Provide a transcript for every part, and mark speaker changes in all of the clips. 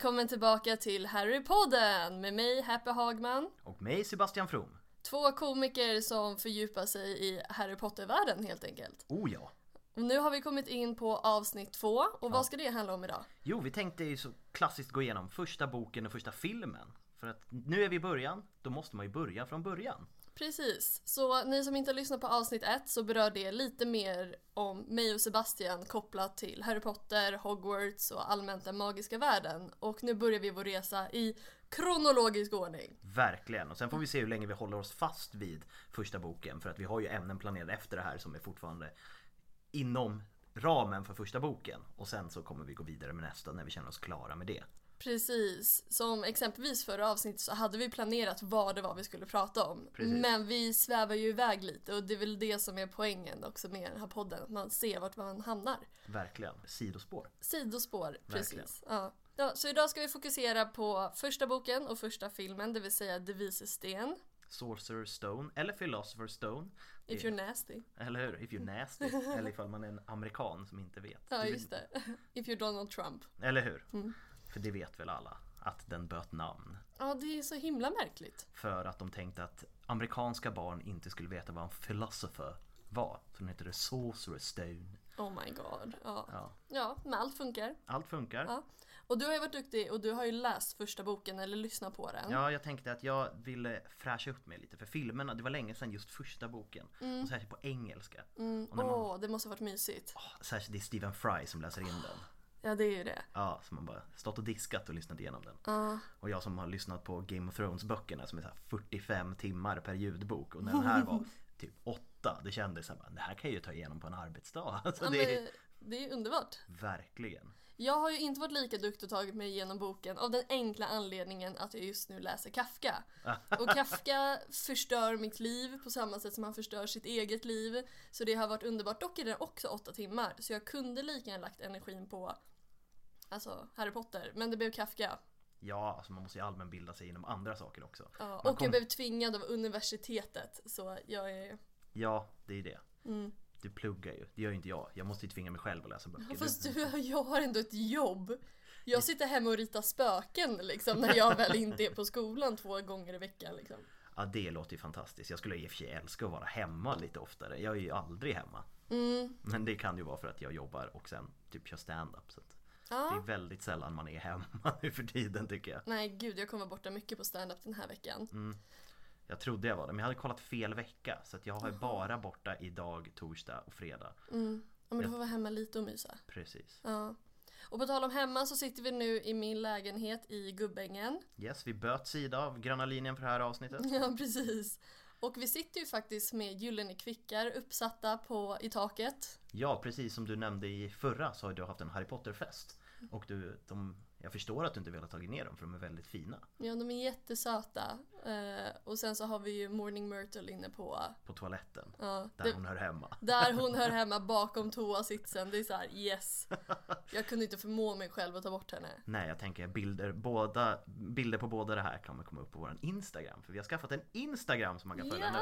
Speaker 1: välkommen tillbaka till Harrypodden med mig Happy Hagman.
Speaker 2: Och mig Sebastian From.
Speaker 1: Två komiker som fördjupar sig i Harry Potter-världen helt enkelt.
Speaker 2: Oh ja.
Speaker 1: Nu har vi kommit in på avsnitt två och vad ska det handla om idag?
Speaker 2: Jo, vi tänkte ju så klassiskt gå igenom första boken och första filmen. För att nu är vi i början, då måste man ju börja från början.
Speaker 1: Precis, så ni som inte har lyssnat på avsnitt ett så berör det lite mer om mig och Sebastian kopplat till Harry Potter, Hogwarts och allmänt den magiska världen. Och nu börjar vi vår resa i kronologisk ordning.
Speaker 2: Verkligen, och sen får vi se hur länge vi håller oss fast vid första boken. För att vi har ju ämnen planerade efter det här som är fortfarande inom ramen för första boken. Och sen så kommer vi gå vidare med nästa när vi känner oss klara med det.
Speaker 1: Precis, som exempelvis förra avsnittet så hade vi planerat vad det var vi skulle prata om.
Speaker 2: Precis.
Speaker 1: Men vi svävar ju iväg lite och det är väl det som är poängen också med den här podden, att man ser vart man hamnar.
Speaker 2: Verkligen, sidospår.
Speaker 1: Sidospår,
Speaker 2: Verkligen.
Speaker 1: precis. Ja. Ja, så idag ska vi fokusera på första boken och första filmen, det vill säga De vises sten.
Speaker 2: Sorcerer Stone, eller Philosopher Stone.
Speaker 1: If you're nasty.
Speaker 2: Eller hur? If you're nasty. eller ifall man är en amerikan som inte vet.
Speaker 1: Ja, just det. If you're Donald Trump.
Speaker 2: Eller hur?
Speaker 1: Mm.
Speaker 2: För det vet väl alla att den böt namn.
Speaker 1: Ja, det är så himla märkligt.
Speaker 2: För att de tänkte att amerikanska barn inte skulle veta vad en philosopher var. Så den heter det Sorcerer Stone.
Speaker 1: Oh my god. Ja,
Speaker 2: Ja,
Speaker 1: ja men allt funkar.
Speaker 2: allt funkar.
Speaker 1: Ja. Och du har ju varit duktig och du har ju läst första boken eller lyssnat på den.
Speaker 2: Ja, jag tänkte att jag ville fräscha upp mig lite för filmerna, det var länge sedan just första boken. Och särskilt på engelska.
Speaker 1: Mm,
Speaker 2: Och när man,
Speaker 1: Åh, det måste ha varit mysigt.
Speaker 2: åh, särskilt det är Stephen Fry som läser in den.
Speaker 1: Ja, det är ju det.
Speaker 2: Ja, som man bara stått och diskat och lyssnat igenom den.
Speaker 1: Ja.
Speaker 2: Och jag som har lyssnat på Game of Thrones böckerna som är så här 45 timmar per ljudbok. Och när den här var typ 8, det kändes som att det här kan jag ju ta igenom på en arbetsdag. Alltså
Speaker 1: Ja,
Speaker 2: det är
Speaker 1: det är underbart.
Speaker 2: verkligen.
Speaker 1: Jag har ju inte varit lika duktig och tagit mig igenom boken av den enkla anledningen att jag just nu läser Kafka. Och Kafka förstör mitt liv på samma sätt som han förstör sitt eget liv. Så det har varit underbart. Dock är den också åtta timmar. Så jag kunde lika gärna lagt energin på Alltså Harry Potter, men det blev Kafka.
Speaker 2: Ja, alltså man måste ju allmänbilda sig inom andra saker också.
Speaker 1: Ja, och
Speaker 2: kom-
Speaker 1: jag blev tvingad av universitetet, så jag är...
Speaker 2: Ja, det är det.
Speaker 1: Mm.
Speaker 2: Du pluggar ju, det gör ju inte jag. Jag måste ju tvinga mig själv att läsa böcker.
Speaker 1: Fast du, jag har ändå ett jobb. Jag sitter hemma och ritar spöken liksom när jag väl inte är på skolan två gånger i veckan liksom.
Speaker 2: Ja, det låter ju fantastiskt. Jag skulle i och för sig älska att vara hemma lite oftare. Jag är ju aldrig hemma.
Speaker 1: Mm.
Speaker 2: Men det kan ju vara för att jag jobbar och sen typ kör stand-up. Så att det
Speaker 1: Ja.
Speaker 2: är väldigt sällan man är hemma nu för tiden tycker jag.
Speaker 1: Nej gud, jag kommer borta mycket på stand-up den här veckan.
Speaker 2: Mm. Jag trodde jag var det, men jag hade kollat fel vecka. Så att jag har bara borta idag, torsdag och fredag.
Speaker 1: Mm. Ja, men du får vara hemma lite och mysa.
Speaker 2: Precis.
Speaker 1: Ja. Och på tal om hemma så sitter vi nu i min lägenhet i Gubbängen.
Speaker 2: Yes, vi böt sida av gröna linjen för det här avsnittet.
Speaker 1: Ja, precis. Och vi sitter ju faktiskt med gyllene kvickar uppsatta på, i taket.
Speaker 2: Ja, precis som du nämnde i förra så har du haft en Harry Potter-fest. Och du, de, jag förstår att du inte velat ta ner dem för de är väldigt fina.
Speaker 1: Ja, de är jättesöta. Eh, och sen så har vi ju Morning Myrtle inne på,
Speaker 2: På toaletten.
Speaker 1: ja,
Speaker 2: Där
Speaker 1: det,
Speaker 2: hon hör hemma.
Speaker 1: där hon hör hemma bakom toasitsen. Det är så här, yes. Jag kunde inte förmå mig själv att ta bort henne.
Speaker 2: Nej, jag tänker bilder, båda, bilder på båda det här kommer komma upp på vår Instagram. För vi har skaffat en Instagram som man kan följa nu.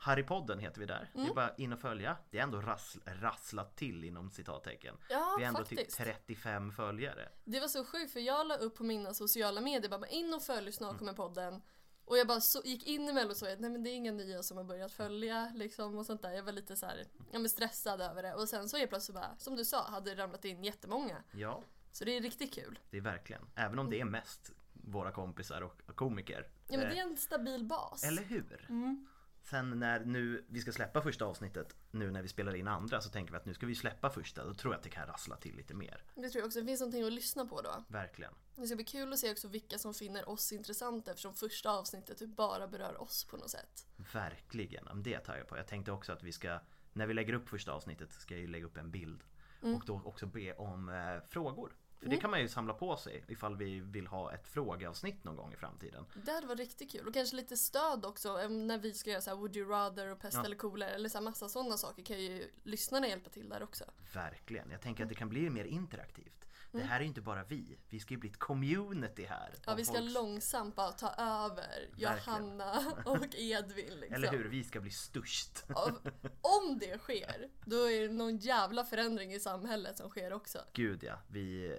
Speaker 2: Harrypodden heter vi där.
Speaker 1: Mm.
Speaker 2: Det är bara in och följa. Det är ändå rassl, rasslat till inom citattecken.
Speaker 1: Ja,
Speaker 2: vi är ändå
Speaker 1: faktiskt.
Speaker 2: typ 35 följare.
Speaker 1: Det var så sjukt för jag la upp på mina sociala medier bara in och följ snart kommer podden. Och jag bara så, gick in emellan och så nej men det är inga nya som har börjat följa liksom och sånt där. Jag var lite så här, ja, men stressad över det. Och sen så helt plötsligt bara, som du sa, hade det ramlat in jättemånga.
Speaker 2: Ja,
Speaker 1: Så det är riktigt kul.
Speaker 2: det är verkligen. Även om det är mest våra kompisar och komiker.
Speaker 1: Ja men
Speaker 2: Eh,
Speaker 1: det är en stabil bas.
Speaker 2: Eller hur?
Speaker 1: Mm.
Speaker 2: Sen när nu vi ska släppa första avsnittet, nu när vi spelar in andra, så tänker vi att nu ska vi släppa första. Då tror jag att det kan rassla till lite mer.
Speaker 1: Det tror jag också, det finns någonting att lyssna på då.
Speaker 2: Verkligen.
Speaker 1: Det ska bli kul att se också vilka som finner oss intressanta eftersom första avsnittet typ bara berör oss på något sätt.
Speaker 2: Verkligen, det tar jag på. Jag tänkte också att vi ska, när vi lägger upp första avsnittet ska jag ju lägga upp en bild.
Speaker 1: Mm.
Speaker 2: Och då också be om eh, frågor. För det kan man ju samla på sig ifall vi vill ha ett frågeavsnitt någon gång i framtiden.
Speaker 1: Det hade varit riktigt kul och kanske lite stöd också när vi ska göra så här Would you rather och pest
Speaker 2: Ja.
Speaker 1: eller kolera eller så här massa sådana saker kan ju lyssnarna hjälpa till där också.
Speaker 2: Verkligen. Jag tänker att det kan bli mer interaktivt. Det här är ju inte bara vi. Vi ska ju bli ett community här.
Speaker 1: Mm. Ja, vi ska
Speaker 2: folk-
Speaker 1: långsamt bara ta över Johanna och Edvin liksom.
Speaker 2: Eller hur? Vi ska bli störst.
Speaker 1: Om det sker, då är det någon jävla förändring i samhället som sker också.
Speaker 2: Gud ja. Vi,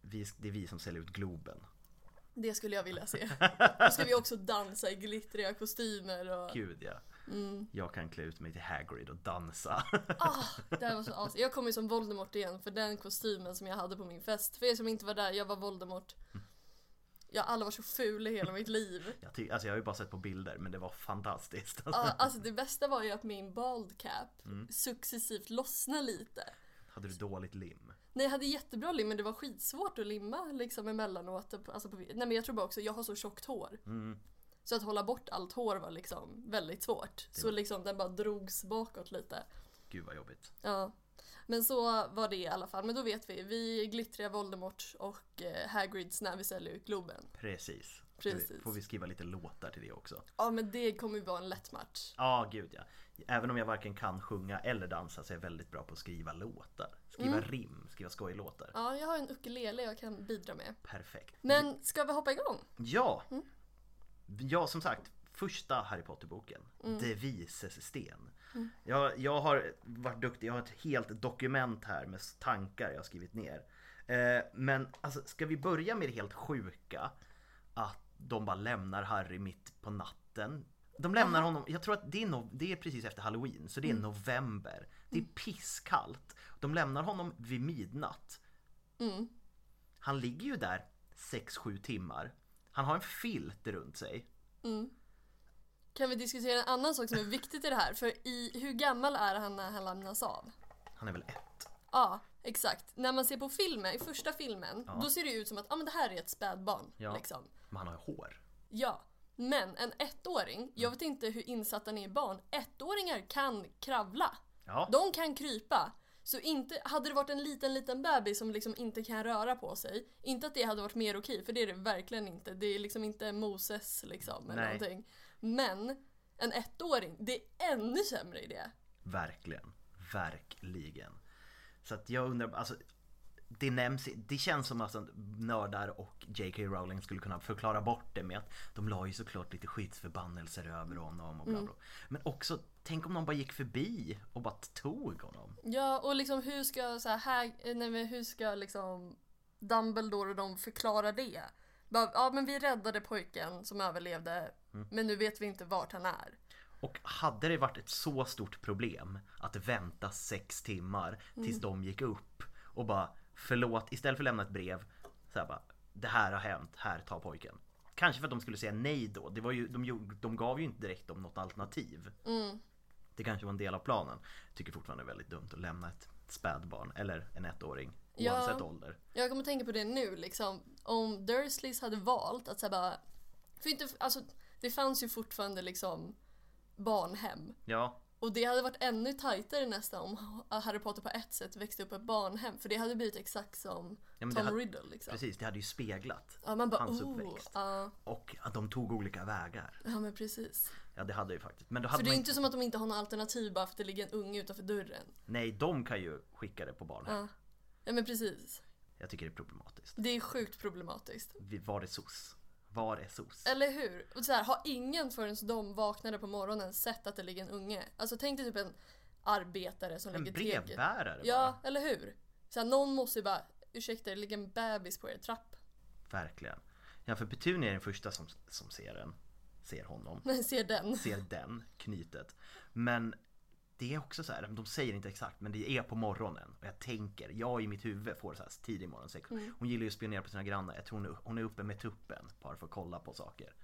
Speaker 2: vi, det är vi som säljer ut Globen.
Speaker 1: Det skulle jag vilja se. Då ska vi också dansa i glittriga kostymer och...
Speaker 2: Gud ja.
Speaker 1: Mm.
Speaker 2: Jag kan klä ut mig till Hagrid och dansa.
Speaker 1: Ah, det var så awesome. Jag kommer ju som Voldemort igen för den kostymen som jag hade på min fest. För er som inte var där, jag var Voldemort. Jag har aldrig varit så ful i hela mitt liv.
Speaker 2: Jag, ty- alltså jag har ju bara sett på bilder men det var fantastiskt.
Speaker 1: Ja, alltså det bästa var ju att min bald cap
Speaker 2: Mm.
Speaker 1: successivt lossnade lite.
Speaker 2: Hade du dåligt lim?
Speaker 1: Nej jag hade jättebra lim men det var skitsvårt att limma liksom emellanåt. Alltså på, nej men jag tror bara också, jag har så tjockt hår.
Speaker 2: Mm.
Speaker 1: Så att hålla bort allt hår var liksom väldigt svårt. Så liksom den bara drogs bakåt lite.
Speaker 2: Gud vad jobbigt.
Speaker 1: Ja. Men så var det i alla fall. Men då vet vi. Vi glittriga Voldemort och eh, Hagrids när vi säljer ut Globen.
Speaker 2: Precis.
Speaker 1: Precis.
Speaker 2: Får vi skriva lite låtar till det också?
Speaker 1: Ja men det kommer ju vara en lätt match.
Speaker 2: Ja, gud ja. Även om jag varken kan sjunga eller dansa så är jag väldigt bra på att skriva låtar. Skriva
Speaker 1: Mm.
Speaker 2: rim, skriva skojlåtar.
Speaker 1: Ja, jag har en ukulele jag kan bidra med.
Speaker 2: Perfekt.
Speaker 1: Men ska vi hoppa igång?
Speaker 2: Ja!
Speaker 1: Mm.
Speaker 2: Ja, som sagt. Första Harry Potter-boken.
Speaker 1: Mm.
Speaker 2: De vises sten. Jag, jag har varit duktig, jag har ett helt dokument här med tankar jag har skrivit ner. Eh, men alltså, ska vi börja med det helt sjuka? Att de bara lämnar Harry mitt på natten. De lämnar honom, jag tror att det är, no, det är precis efter halloween, så det är
Speaker 1: Mm.
Speaker 2: november. Det är pisskallt. De lämnar honom vid midnatt.
Speaker 1: Mm.
Speaker 2: Han ligger ju där 6-7 timmar. Han har en filt runt sig.
Speaker 1: Kan vi diskutera en annan sak som är viktigt i det här? För i, hur gammal är han när han lämnas av?
Speaker 2: Han är väl ett?
Speaker 1: Ja, exakt. När man ser på filmen, i första filmen,
Speaker 2: Ja.
Speaker 1: då ser det ut som att ah, men det här är ett spädbarn.
Speaker 2: Ja.
Speaker 1: Liksom.
Speaker 2: Men han har ju hår.
Speaker 1: Ja, men en ettåring, jag vet inte hur insatta ni är i barn, ettåringar kan kravla.
Speaker 2: Ja,
Speaker 1: De kan krypa. Så inte, hade det varit en liten, liten bebis som liksom inte kan röra på sig, inte att det hade varit mer okej, för det är det verkligen inte. Det är liksom inte Moses liksom eller
Speaker 2: Nej.
Speaker 1: någonting. Men en ettåring, det är ännu sämre i det.
Speaker 2: verkligen. Verkligen. Så att jag undrar, alltså det nämns, det känns som att nördar och J.K. Rowling skulle kunna förklara bort det med att de la ju såklart lite skitsförbannelser över honom och bla bla. Men också, tänk om någon bara gick förbi och bara tog honom.
Speaker 1: Ja, och liksom hur ska så här, här nej, men hur ska liksom Dumbledore och de förklara det? Bara, ja men vi räddade pojken som överlevde, men nu vet vi inte vart han är.
Speaker 2: Och hade det varit ett så stort problem att vänta sex timmar tills de gick upp och bara förlåt, istället för att lämna ett brev så här bara det här har hänt, här ta pojken. Kanske för att de skulle säga nej då. Det var ju, de, de gav ju inte direkt om något alternativ.
Speaker 1: Mm.
Speaker 2: Det kanske var en del av planen. Tycker fortfarande det är väldigt dumt att lämna ett spädbarn eller en ettåring
Speaker 1: Ja.
Speaker 2: oavsett ålder.
Speaker 1: Jag kommer tänka på det nu liksom. Om Dursleys hade valt att säga bara... För inte, alltså, det fanns ju fortfarande liksom barnhem.
Speaker 2: Ja,
Speaker 1: Och det hade varit ännu tajtare nästan om Harry Potter på ett sätt växte upp i ett barnhem. För det hade blivit exakt som
Speaker 2: Ja, det
Speaker 1: Tom
Speaker 2: hade-
Speaker 1: Riddle liksom.
Speaker 2: precis. Det hade ju speglat.
Speaker 1: Ja, bara
Speaker 2: Hans
Speaker 1: oh,
Speaker 2: uppväxt.
Speaker 1: ja,
Speaker 2: Och att de tog olika vägar.
Speaker 1: ja men precis.
Speaker 2: Ja, det hade ju faktiskt. Men då
Speaker 1: För
Speaker 2: hade
Speaker 1: det är
Speaker 2: man
Speaker 1: inte som att de inte har något alternativ bara för att det ligger en unge utanför dörren.
Speaker 2: Nej, de kan ju skicka det på barnhem.
Speaker 1: Ja, ja men precis.
Speaker 2: Jag tycker det är problematiskt.
Speaker 1: Det är sjukt problematiskt.
Speaker 2: Var är SOS? Var är SOS?
Speaker 1: Eller hur? Och så här, har ingen förrän de vaknade på morgonen sett att det ligger en unge? Alltså tänk dig typ en arbetare som
Speaker 2: En
Speaker 1: lägger tegel.
Speaker 2: brevbärare
Speaker 1: Ja, eller hur? Så här, någon måste ju bara, ursäkta det ligger en bebis på er trapp.
Speaker 2: bara. Verkligen. Ja, för Petunia är den första som, som ser den. Ser honom.
Speaker 1: Men ser den.
Speaker 2: Ser den knytet. Men det är också så här, de säger inte exakt men det är på morgonen. Och jag tänker, jag i mitt huvud får så här tidig morgon. sex.
Speaker 1: Mm.
Speaker 2: Hon gillar ju att spionera på sina grannar. Jag tror hon är, uppe med tuppen bara för att kolla på saker.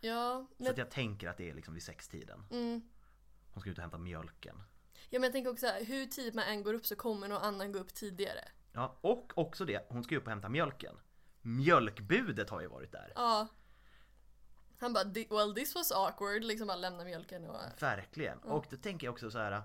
Speaker 1: Ja,
Speaker 2: Så
Speaker 1: men,
Speaker 2: att jag tänker att det är liksom vid sextiden.
Speaker 1: mm.
Speaker 2: Hon ska ut och hämta mjölken.
Speaker 1: ja, men jag tänker också så här, hur tidigt man än går upp så kommer någon annan gå upp tidigare.
Speaker 2: Ja, och också det, hon ska ju upp och hämta mjölken. Mjölkbudet har ju varit där.
Speaker 1: Ja. Han bara, "Di- well this was awkward, liksom bara lämna mjölken och...
Speaker 2: Verkligen. Och då tänker jag också så här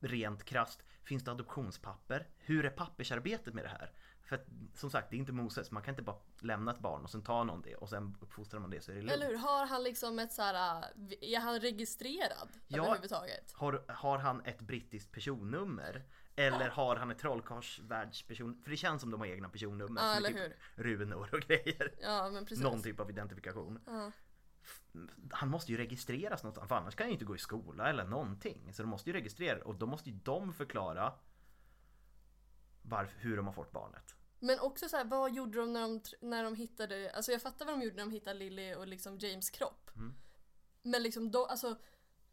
Speaker 2: rent krasst, finns det adoptionspapper? Hur är pappersarbetet med det här? För att, som sagt, det är inte Moses, man kan inte bara lämna ett barn och sen tar någon det och sen uppfostrar man det så är det lugnt.
Speaker 1: Eller hur? Har han liksom ett så här, äh, är han registrerad
Speaker 2: Ja.
Speaker 1: överhuvudtaget?
Speaker 2: Har, har han ett brittiskt personnummer? Eller har han ett trollkarlsvärldsperson? För det känns som de har egna personnummer.
Speaker 1: Ja,
Speaker 2: som
Speaker 1: eller
Speaker 2: typ runor och grejer.
Speaker 1: Ja, men precis.
Speaker 2: Någon typ av identifikation.
Speaker 1: Ja.
Speaker 2: Han måste ju registreras någonstans för annars kan han ju inte gå i skola eller någonting. Så de måste ju registrera och då måste ju de förklara varför, hur de har fått barnet.
Speaker 1: Men också så här, vad gjorde de när de, när de hittade, alltså jag fattar vad de gjorde när de hittade Lily och liksom James kropp.
Speaker 2: Mm.
Speaker 1: Men liksom då, alltså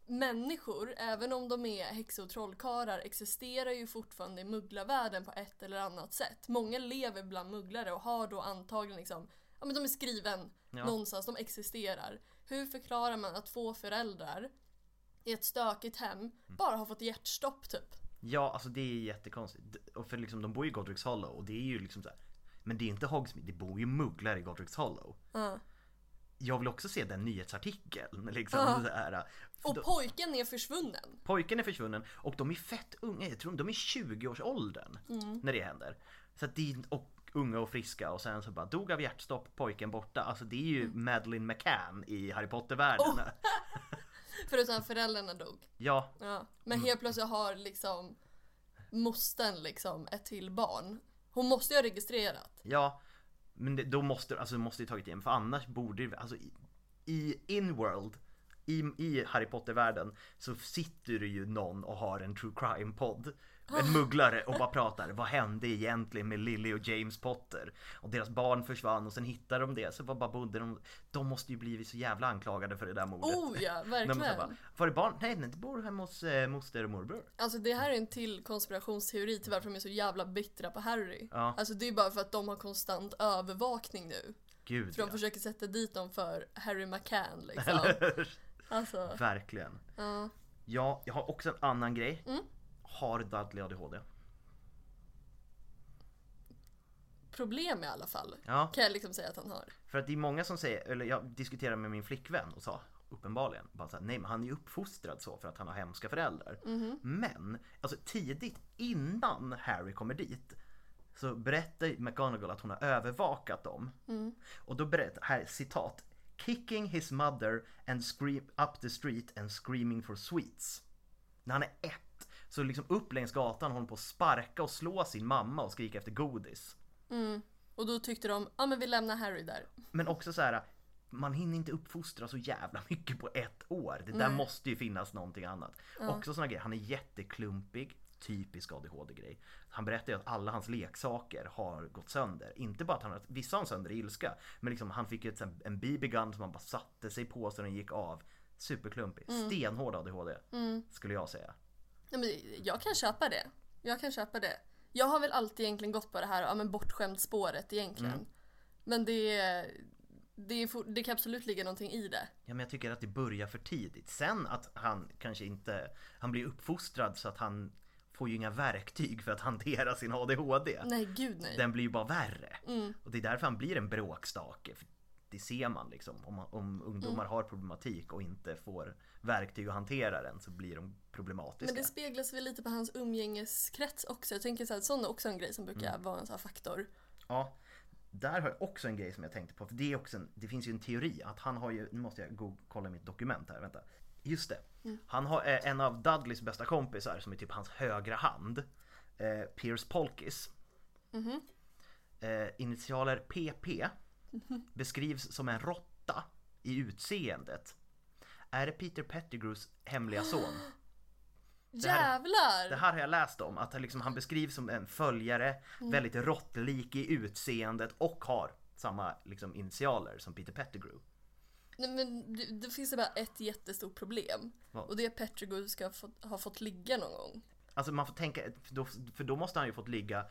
Speaker 1: människor, även om de är häxor och trollkarlar, existerar ju fortfarande i mugglarvärlden på ett eller annat sätt. Många lever bland mugglare och har då antagligen liksom, ja men de är skriven
Speaker 2: Ja.
Speaker 1: någonstans, de existerar. Hur förklarar man att två föräldrar i ett stökigt hem
Speaker 2: Mm.
Speaker 1: bara har fått hjärtstopp typ?
Speaker 2: Ja, alltså det är jättekonstigt. Och för liksom, de bor ju i Godric's Hollow och det är ju liksom så här. Men det är inte Hogsmeade, det bor ju mugglare i Godric's Hollow.
Speaker 1: Ja.
Speaker 2: Jag vill också se den nyhetsartikeln. Liksom, så här.
Speaker 1: Och
Speaker 2: Då-
Speaker 1: pojken är försvunnen.
Speaker 2: Pojken är försvunnen och de är fett unga, jag tror de är 20-årsåldern
Speaker 1: Mm.
Speaker 2: när det händer. Så att det och unga och friska och sen så bara dog av hjärtstopp, pojken borta. Alltså det är ju Madeleine McCann i Harry Potter-världen.
Speaker 1: Mm. Oh. Förutom föräldrarna dog.
Speaker 2: Ja,
Speaker 1: Ja. Men
Speaker 2: Mm.
Speaker 1: helt plötsligt har liksom mostern liksom ett till barn. Hon måste ju ha registrerat.
Speaker 2: ja. Men det, då måste, alltså, måste ju tagit igen för annars borde det, alltså i, i Inworld i, i Harry Potter-världen så sitter det ju någon och har en true crime-podd En mugglare och bara pratar, vad hände egentligen med Lily och James Potter? Och deras barn försvann och sen hittar de det, så var bara bodde de De måste ju blivit så jävla anklagade för det där mordet
Speaker 1: Oh ja,
Speaker 2: De
Speaker 1: verkligen.
Speaker 2: bara, var det barn? Nej, det bor hemma hos eh, moster och morbror
Speaker 1: Alltså det här är en till konspirationsteori till varför de är så jävla bittra på Harry.
Speaker 2: Ja.
Speaker 1: Alltså det är bara för att de har konstant övervakning nu.
Speaker 2: Gud
Speaker 1: För de
Speaker 2: ja.
Speaker 1: försöker sätta dit dem för Harry McCann liksom. Alltså,
Speaker 2: Verkligen
Speaker 1: ja.
Speaker 2: Ja, jag har också en annan grej
Speaker 1: Mm.
Speaker 2: Har Dudley ADHD?
Speaker 1: Problem i alla fall.
Speaker 2: Ja,
Speaker 1: Kan jag liksom säga att han har.
Speaker 2: för att det är många som säger, eller jag diskuterade med min flickvän och sa uppenbarligen bara så här, nej men han är ju uppfostrad så för att han har hemska föräldrar.
Speaker 1: Mhm.
Speaker 2: Men, alltså tidigt innan Harry kommer dit så berättar McGonagall att hon har övervakat dem.
Speaker 1: Mm.
Speaker 2: Och då berättar, här citat Kicking his mother and scream up the street and screaming for sweets. När han är ett, så liksom upp längs gatan håller hon på att sparka och slå sin mamma och skrika efter godis.
Speaker 1: Mm. Och då tyckte de, ja men vi lämnar Harry där.
Speaker 2: Men också så här. Man hinner inte uppfostra så jävla mycket på ett år. Det där
Speaker 1: Nej.
Speaker 2: måste ju finnas någonting annat. Också såna grejer. Han är jätteklumpig. Typisk ADHD-grej. Han berättar ju att alla hans leksaker har gått sönder. Inte bara att han vissa har sönder i ilska. Men liksom han fick ju ett, en BB-gun som han bara satte sig på så den gick av. Superklumpig. Stenhård ADHD. Skulle jag säga.
Speaker 1: Ja, men jag kan köpa det. Jag kan köpa det. Jag har väl alltid egentligen gått på det här ja, men bortskämt spåret egentligen.
Speaker 2: Mm.
Speaker 1: Men det, det, det kan absolut ligga någonting i det.
Speaker 2: Ja men jag tycker att det börjar för tidigt. Sen att han kanske inte, han blir uppfostrad så att han får ju inga verktyg för att hantera sin ADHD.
Speaker 1: Nej, gud nej.
Speaker 2: Den blir ju bara värre.
Speaker 1: Mm.
Speaker 2: Och det är därför han blir en bråkstake. Det ser man liksom. Om, om ungdomar
Speaker 1: Mm.
Speaker 2: har problematik och inte får verktyg att hantera den så blir de problematiska.
Speaker 1: Men det speglas väl lite på hans umgängeskrets också. Jag tänker så här, sån är också en grej som brukar
Speaker 2: Mm.
Speaker 1: vara en sån faktor.
Speaker 2: Ja, där har jag också en grej som jag tänkte på. För det, är också en, det finns ju en teori att han har ju, nu måste jag go, kolla mitt dokument här, vänta. Just det. Han har eh, en av Dudleys bästa kompisar som är typ hans högra hand. Eh, Piers Polkis. Eh, initialer PP. Beskrivs som en råtta i utseendet. Är det Peter Pettigrews hemliga son? här-
Speaker 1: Jävlar!
Speaker 2: Det här har jag läst om, att han liksom, han beskrivs som en följare, väldigt råttlik i utseendet och har samma liksom, initialer som Peter Pettigrew.
Speaker 1: Nej, men det, det finns det bara ett jättestort problem.
Speaker 2: Vad?
Speaker 1: Och det är att Petrigo ska ha fått, ha fått ligga någon gång.
Speaker 2: Alltså man får tänka, för då, för då måste han ju fått ligga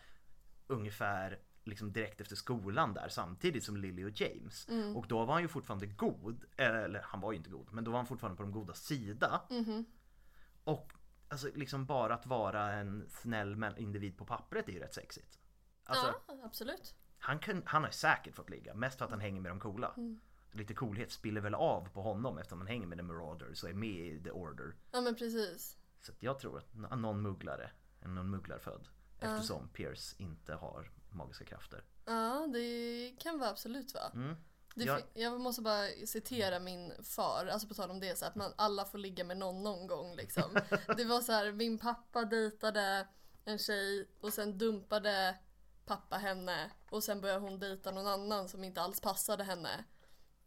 Speaker 2: ungefär liksom direkt efter skolan där samtidigt som Lily och James. Och då var han ju fortfarande god, eller han var ju inte god, men då var han fortfarande på de goda sida. Och alltså liksom bara att vara en snäll individ på pappret är ju rätt sexigt. Alltså,
Speaker 1: ja, absolut.
Speaker 2: Han, kan, han har säkert fått ligga, mest för att han hänger med de coola. Lite coolhet spiller väl av på honom eftersom han hänger med The Marauders och är med i The Order.
Speaker 1: Ja men precis.
Speaker 2: Så jag tror att någon mugglare, någon mugglarfödd. Eftersom Pierce inte har magiska krafter.
Speaker 1: Ja, det kan vara absolut va.
Speaker 2: Mm. Jag-
Speaker 1: jag måste bara citera min far, alltså på tal om det, så att man, alla får ligga med någon någon gång liksom. Det var så här, min pappa dejtade en tjej och sen dumpade pappa henne och sen började hon dejta någon annan som inte alls passade henne.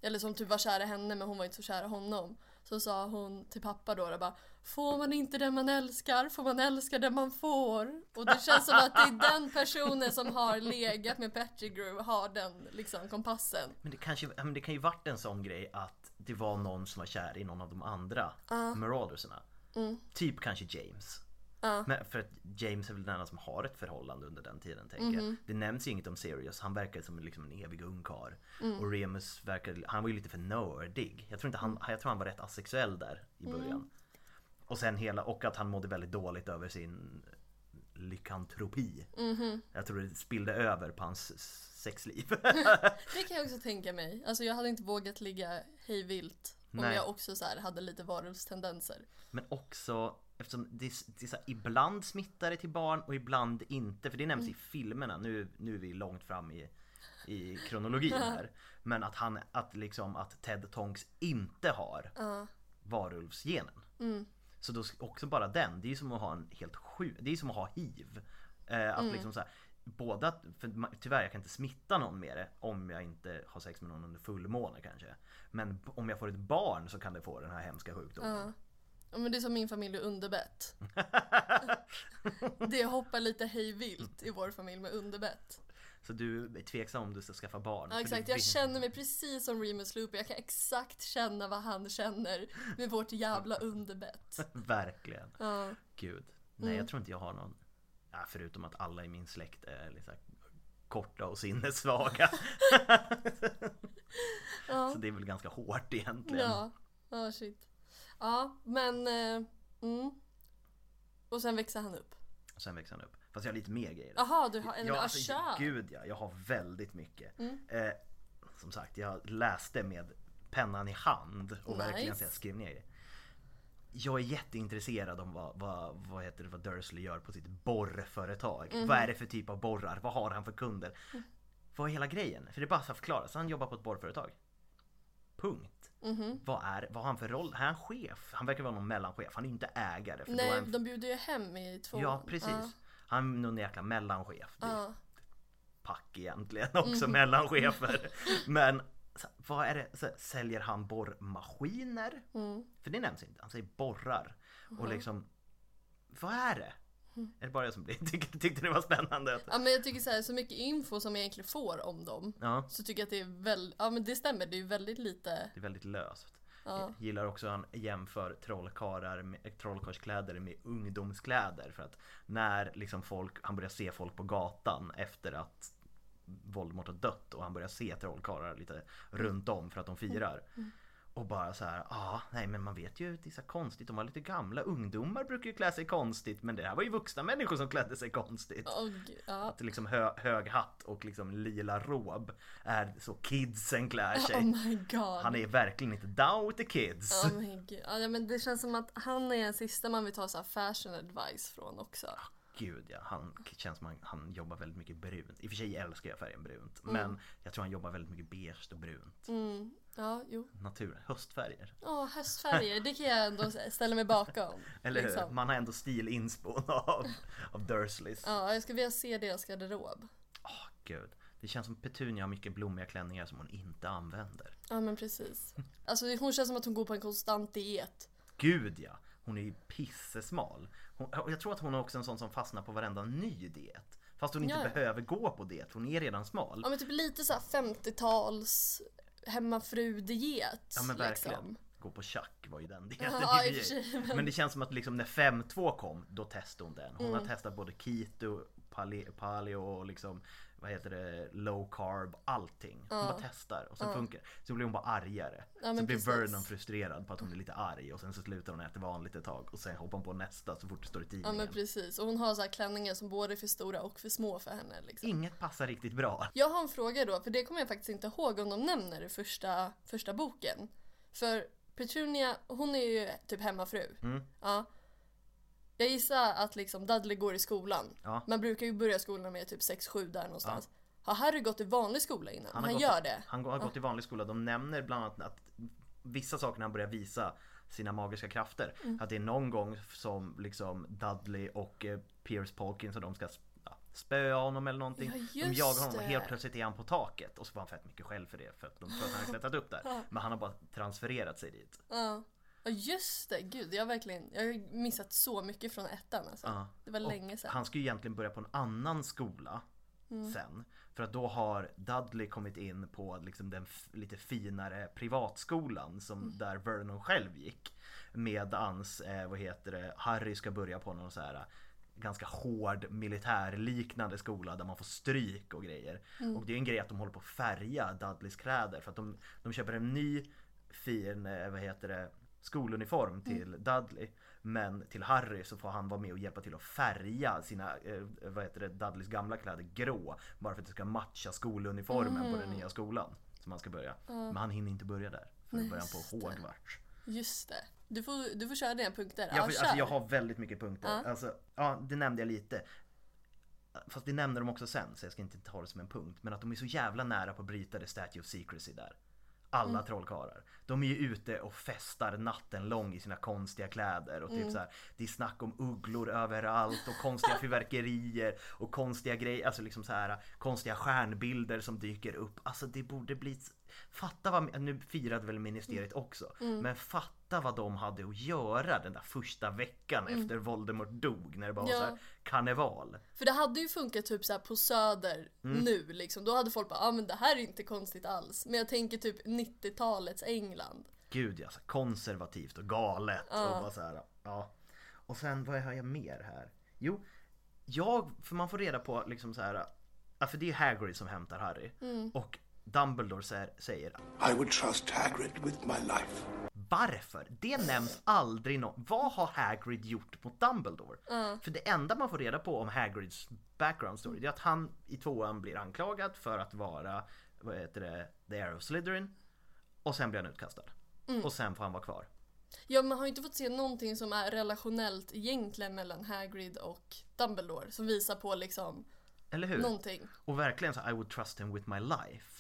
Speaker 1: Eller som typ var kär i henne men hon var inte så kär i honom. Så sa hon till pappa då bara Får man inte den man älskar, får man älska den man får. Och det känns som att det är den personen som har legat med Pettigrew har den liksom kompassen.
Speaker 2: Men det, kanske, men det kan ju varit en sån grej att det var någon som var kär i någon av de andra Maraudersarna. Typ kanske James.
Speaker 1: Ja.
Speaker 2: Men för att James är väl den enda som har ett förhållande under den tiden tänker jag. Det nämns ju inget om Sirius, han verkar som liksom en evig ungkarl. Och Remus verkar, han var ju lite för nördig. Jag tror, inte han, jag tror han var rätt asexuell där i början. Och sen hela, och att han mådde väldigt dåligt över sin lykantropi. Jag tror det spillde över på hans sexliv.
Speaker 1: Det kan jag också tänka mig. Alltså jag hade inte vågat ligga hej vilt om
Speaker 2: Nej.
Speaker 1: jag också så här hade lite varulvstendenser.
Speaker 2: Men också eftersom det, det så här, ibland smittar det till barn och ibland inte. För det nämns i filmerna. Nu, nu är vi långt fram i, i kronologin här. Men att han, att liksom att Ted Tonks inte har
Speaker 1: Ja.
Speaker 2: varulvsgenen.
Speaker 1: Mm.
Speaker 2: Så då också bara den, det är ju som att ha en helt sjuk, det är som att ha hiv. Eh, att liksom så här, båda, för tyvärr jag kan inte smitta någon med det om jag inte har sex med någon under fullmåne kanske. Men om jag får ett barn så kan det få den här hemska sjukdomen.
Speaker 1: Ja. Ja, men det är som min familj med underbett. det hoppar lite hej vilt i vår familj med underbett.
Speaker 2: Så du är tveksam om du ska skaffa barn?
Speaker 1: Ja, exakt,
Speaker 2: du
Speaker 1: jag känner mig precis som Remus Lupin. Jag kan exakt känna vad han känner med vårt jävla underbett.
Speaker 2: Verkligen.
Speaker 1: Ja.
Speaker 2: Gud. Nej
Speaker 1: Mm.
Speaker 2: jag tror inte jag har någon. Ja, förutom att alla i min släkt är här korta och sinnessvaga.
Speaker 1: Ja.
Speaker 2: Så det är väl ganska hårt egentligen.
Speaker 1: Ja, ja shit. Ja, men... Eh, mm. Och sen växer han upp.
Speaker 2: Sen växer han upp. Fast jag har lite mer grejer.
Speaker 1: Jaha, du har en
Speaker 2: Ja,
Speaker 1: ja,
Speaker 2: alltså,
Speaker 1: Asha.
Speaker 2: gud ja, jag har väldigt mycket.
Speaker 1: Mm.
Speaker 2: Eh, som sagt, jag läste med pennan i hand och verkligen
Speaker 1: Nice.
Speaker 2: så jag skrev ner det. Jag är jätteintresserad om vad, vad, vad, heter det, vad Dursley gör på sitt borrföretag.
Speaker 1: Mhm.
Speaker 2: Vad är det för typ av borrar? Vad har han för kunder? Vad är hela grejen? För det är bara så att förklara. Så han jobbar på ett borrföretag. Punkt.
Speaker 1: Mhm.
Speaker 2: Vad, är, vad har han för roll? Är han chef? Han verkar vara någon mellanchef. Han är inte ägare. För
Speaker 1: Nej,
Speaker 2: han,
Speaker 1: de bjuder ju hem i två.
Speaker 2: ja, precis. Han är någon jäkla mellanchef.
Speaker 1: Ja.
Speaker 2: pack egentligen också mellanchefer. Men vad är det, så, säljer han borrmaskiner?
Speaker 1: Mm.
Speaker 2: För det nämns inte, han säger borrar. Och liksom, vad är det? Är det bara jag som tyckte, tyckte det var spännande?
Speaker 1: Ja, men jag tycker så här, så mycket info som jag egentligen får om dem.
Speaker 2: ja,
Speaker 1: Så tycker jag att det är väldigt, ja men det stämmer, det är väldigt lite.
Speaker 2: det är väldigt löst.
Speaker 1: Ja.
Speaker 2: Gillar också han jämför med, trollkarlskläder med ungdomskläder. För att när liksom folk, han börjar se folk på gatan efter att Voldemort har dött och han börjar se trollkarlar lite runt om för att de firar. Och bara så här, ja, ah, nej men man vet ju, det är så konstigt, de var lite gamla, ungdomar brukar ju klä sig konstigt men det här var ju vuxna människor som klädde sig konstigt.
Speaker 1: Gud, ja.
Speaker 2: Att liksom hö, hög hatt och liksom lila rob är så kidsen klär sig.
Speaker 1: Oh my god.
Speaker 2: Han är verkligen inte down with the kids.
Speaker 1: Oh my god. Ja, men det känns som att han är den sista man vill ta så fashion advice från också.
Speaker 2: Gud ja, han känns som han, han jobbar väldigt mycket brunt. I och för sig älskar jag färgen brunt.
Speaker 1: Mm.
Speaker 2: Men jag tror han jobbar väldigt mycket beige och brunt.
Speaker 1: Mm. Ja, jo.
Speaker 2: Naturen, höstfärger.
Speaker 1: Åh, höstfärger, det kan jag ändå ställa mig bakom.
Speaker 2: Eller hur?
Speaker 1: liksom.
Speaker 2: Man har ändå stilinspo av, av Dursleys.
Speaker 1: Ja, jag skulle vilja se deras garderob.
Speaker 2: Åh gud. Det känns som Petunia har mycket blommiga klänningar som hon inte använder.
Speaker 1: Ja, men precis. Alltså hon känns som att hon går på en konstant diet.
Speaker 2: Gud ja! Hon är ju pissesmal. Hon, jag tror att hon är också en sån som fastnar på varenda ny diet. Fast hon inte
Speaker 1: Ja, ja.
Speaker 2: behöver gå på diet, hon är redan smal.
Speaker 1: Ja, men typ lite så här 50-tals hemmafru-diet.
Speaker 2: Ja men verkligen.
Speaker 1: Liksom.
Speaker 2: Gå på Chuck var ju den dieten
Speaker 1: Ja,
Speaker 2: i.
Speaker 1: Men...
Speaker 2: Men det känns som att liksom när 5-2 kom, då testade hon den. Hon
Speaker 1: Mm.
Speaker 2: har testat både keto, pale- paleo och liksom vad heter det, low carb, allting. Hon
Speaker 1: Ja.
Speaker 2: bara testar och sen
Speaker 1: Ja.
Speaker 2: funkar Så blir hon bara argare.
Speaker 1: Ja,
Speaker 2: så blir
Speaker 1: precis.
Speaker 2: Vernon frustrerad på att hon är lite arg och sen så slutar hon äta vanligt ett tag och sen hoppar hon på nästa så fort det står i
Speaker 1: Ja
Speaker 2: tidningen.
Speaker 1: men precis. Och hon har så här klänningar som både är för stora och för små för henne. Liksom.
Speaker 2: Inget passar riktigt bra.
Speaker 1: Jag har en fråga då, för det kommer jag faktiskt inte ihåg om de nämner i första, första boken. För Petunia, hon är ju typ hemmafru.
Speaker 2: Mm.
Speaker 1: Ja. Jag gissar att liksom Dudley går i skolan.
Speaker 2: Ja.
Speaker 1: Man brukar ju börja skolan med typ 6-7 där någonstans. Har Harry gått i vanlig skola innan? Han,
Speaker 2: gått-
Speaker 1: gör det?
Speaker 2: Han har gått i vanlig skola. De nämner bland annat att vissa saker när han börjar visa sina magiska krafter.
Speaker 1: Mm.
Speaker 2: Att det är någon gång som liksom Dudley och eh, Pierce Polkins och de ska ja, spöa honom eller någonting.
Speaker 1: Ja,
Speaker 2: de jagar honom och helt plötsligt är han på taket. Och så får han fett mycket skäll för det för att de tror att han har klättrat upp där. Men han har bara transfererat sig dit.
Speaker 1: Ja. Ja just det, gud jag har verkligen jag har missat så mycket från ettan alltså.
Speaker 2: Ja.
Speaker 1: Det var
Speaker 2: Och
Speaker 1: länge sedan.
Speaker 2: Han ska ju egentligen börja på en annan skola
Speaker 1: Mm.
Speaker 2: sen. För att då har Dudley kommit in på liksom den lite finare privatskolan som
Speaker 1: Mm.
Speaker 2: där Vernon själv gick. Medans, eh, vad heter det, Harry ska börja på någon så här eh, ganska hård militärliknande skola där man får stryk och grejer.
Speaker 1: Mm.
Speaker 2: Och det är en grej att de håller på att färga Dudleys kläder för att de, de köper en ny fin, eh, vad heter det, skoluniform till Dudley. Men till Harry så får han vara med och hjälpa till att färga sina, eh, vad heter det, Dudleys gamla kläder grå. Bara för att det ska matcha skoluniformen på den nya skolan. Som han ska börja. Men han hinner inte börja där. För då börjar han på. Hårdvart.
Speaker 1: Just det. Du får, du får köra dina punkter.
Speaker 2: Jag,
Speaker 1: Ja,
Speaker 2: får-
Speaker 1: kör.
Speaker 2: alltså, jag har väldigt mycket punkter.
Speaker 1: Ja.
Speaker 2: Alltså, ja, det nämnde jag lite. Fast det nämner de också sen så jag ska inte ta det som en punkt. Men att de är så jävla nära på att bryta det Statue of Secrecy där. Alla
Speaker 1: Mm.
Speaker 2: trollkarlar. De är ju ute och festar natten lång i sina konstiga kläder och typ
Speaker 1: Mm.
Speaker 2: så här, Det är snack om ugglor överallt och konstiga fyrverkerier och konstiga grejer, alltså liksom så här konstiga stjärnbilder som dyker upp. Alltså det borde bli Fatta vad, nu firade väl ministeriet
Speaker 1: Mm.
Speaker 2: också, men fatta vad de hade att göra den där första veckan efter Voldemort dog när det bara var
Speaker 1: Mm. Ja.
Speaker 2: så här karneval.
Speaker 1: För det hade ju funkat typ så här på söder
Speaker 2: Mm.
Speaker 1: nu liksom. Då hade folk bara, ja ah, men det här är inte konstigt alls. Men jag tänker typ 90-talets England.
Speaker 2: Gud ja, så konservativt och galet
Speaker 1: Ja.
Speaker 2: och bara så här, ja. Och sen vad har jag mer här? Jo, jag, för man får reda på liksom så här, för det är Hagrid som hämtar Harry
Speaker 1: Mm.
Speaker 2: och Dumbledore säger,
Speaker 3: I would trust Hagrid with my life.
Speaker 2: Varför? Det nämns aldrig nå Vad har Hagrid gjort mot Dumbledore? För det enda man får reda på om Hagrids background story det är att han i tvåan blir anklagad för att vara, vad heter det, the heir of Slytherin. Och sen blir han utkastad. Och sen får han vara kvar.
Speaker 1: Ja, man har ju inte fått se någonting som är relationellt egentligen mellan Hagrid och Dumbledore. Som visar på liksom
Speaker 2: Eller hur?
Speaker 1: någonting.
Speaker 2: Och verkligen så I would trust him with my life.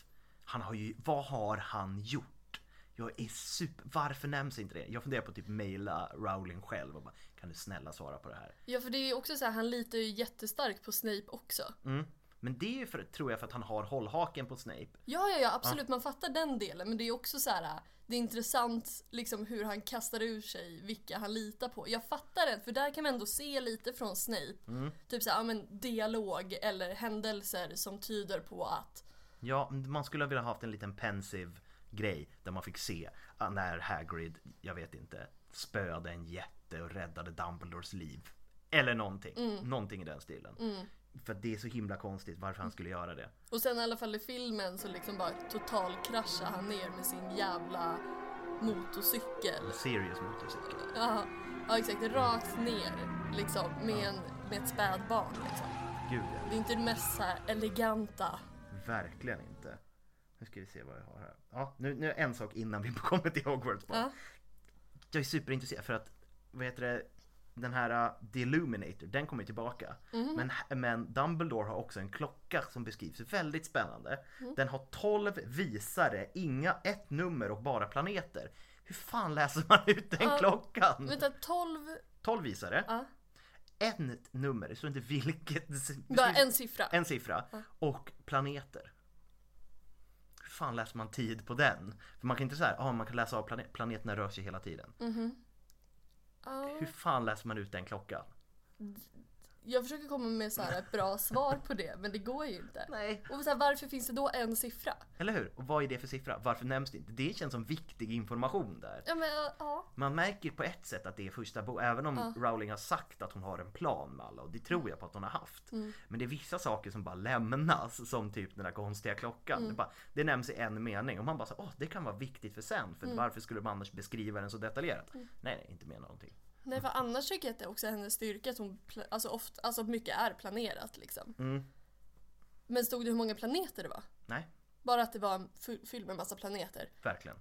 Speaker 2: Han har ju, vad har han gjort? Jag är super, varför nämns inte det? Jag funderar på att typ mejla Rowling själv och bara, kan du snälla svara på det här?
Speaker 1: Ja, för det är ju också så här, han litar ju jättestarkt på Snape också.
Speaker 2: Mm. Men det är ju för, tror jag för att han har hållhaken på Snape.
Speaker 1: Ja, ja, ja, absolut. Man fattar den delen. Men det är också så här, det är intressant liksom hur han kastar ur sig vilka han litar på. Jag fattar det, för där kan man ändå se lite från Snape.
Speaker 2: Mm.
Speaker 1: Typ så här, ja, men dialog eller händelser som tyder på att
Speaker 2: Ja, man skulle ha velat haft en liten pensiv grej där man fick se ah, när Hagrid, jag vet inte, spöade en jätte och räddade Dumbledores liv. Eller någonting, någonting i den stilen. För det är så himla konstigt varför han skulle göra det.
Speaker 1: Och sen i alla fall i filmen så liksom bara totalkraschar han ner med sin jävla motorcykel.
Speaker 2: En serious motorcykel.
Speaker 1: Ja, ja exakt. Rakt ner liksom med, en, med ett spädbarn liksom.
Speaker 2: Gud ja.
Speaker 1: Det är inte det mest så eleganta.
Speaker 2: Verkligen inte. Nu ska vi se vad jag har här. Ja, nu, nu en sak innan vi kommer till Hogwarts bara.
Speaker 1: Ja.
Speaker 2: Jag är superintresserad för att, vad heter det, den här uh, The Illuminator, den kommer tillbaka. Men, men Dumbledore har också en klocka som beskrivs väldigt spännande. Den har 12 visare, inga, ett nummer och bara planeter. Hur fan läser man ut den
Speaker 1: Ja,
Speaker 2: klockan?
Speaker 1: Vänta, 12...
Speaker 2: 12 visare,
Speaker 1: Ja.
Speaker 2: Ett nummer, det står inte vilket.
Speaker 1: Bara en siffra.
Speaker 2: En siffra och planeter. Hur fan läser man tid på den? För man kan inte säga, ah, man kan läsa av planet, planeterna rör sig hela tiden.
Speaker 1: Ja.
Speaker 2: Hur fan läser man ut den klockan?
Speaker 1: Jag försöker komma med så här ett bra svar på det, men det går ju inte.
Speaker 2: Nej.
Speaker 1: Och så här, varför finns det då en siffra?
Speaker 2: Eller hur? Och vad är det för siffra? Varför nämns det inte? Det känns som viktig information där.
Speaker 1: Ja men ja.
Speaker 2: Man märker på ett sätt att det är första bo även om Rowling har sagt att hon har en plan med alla och det tror jag på att hon har haft. Men det är vissa saker som bara lämnas som typ den där konstiga klockan. Det, bara, det nämns i en mening och man bara så, åh det kan vara viktigt för sen för varför skulle man annars beskriva den så detaljerat? Nej, nej, inte mena någonting.
Speaker 1: Nej för annars tycker jag att det också är hennes styrka att hon, alltså ofta, alltså mycket är planerat liksom.
Speaker 2: Mm.
Speaker 1: Men stod det hur många planeter det var?
Speaker 2: Nej,
Speaker 1: Bara att det var fylld med massa planeter?
Speaker 2: verkligen.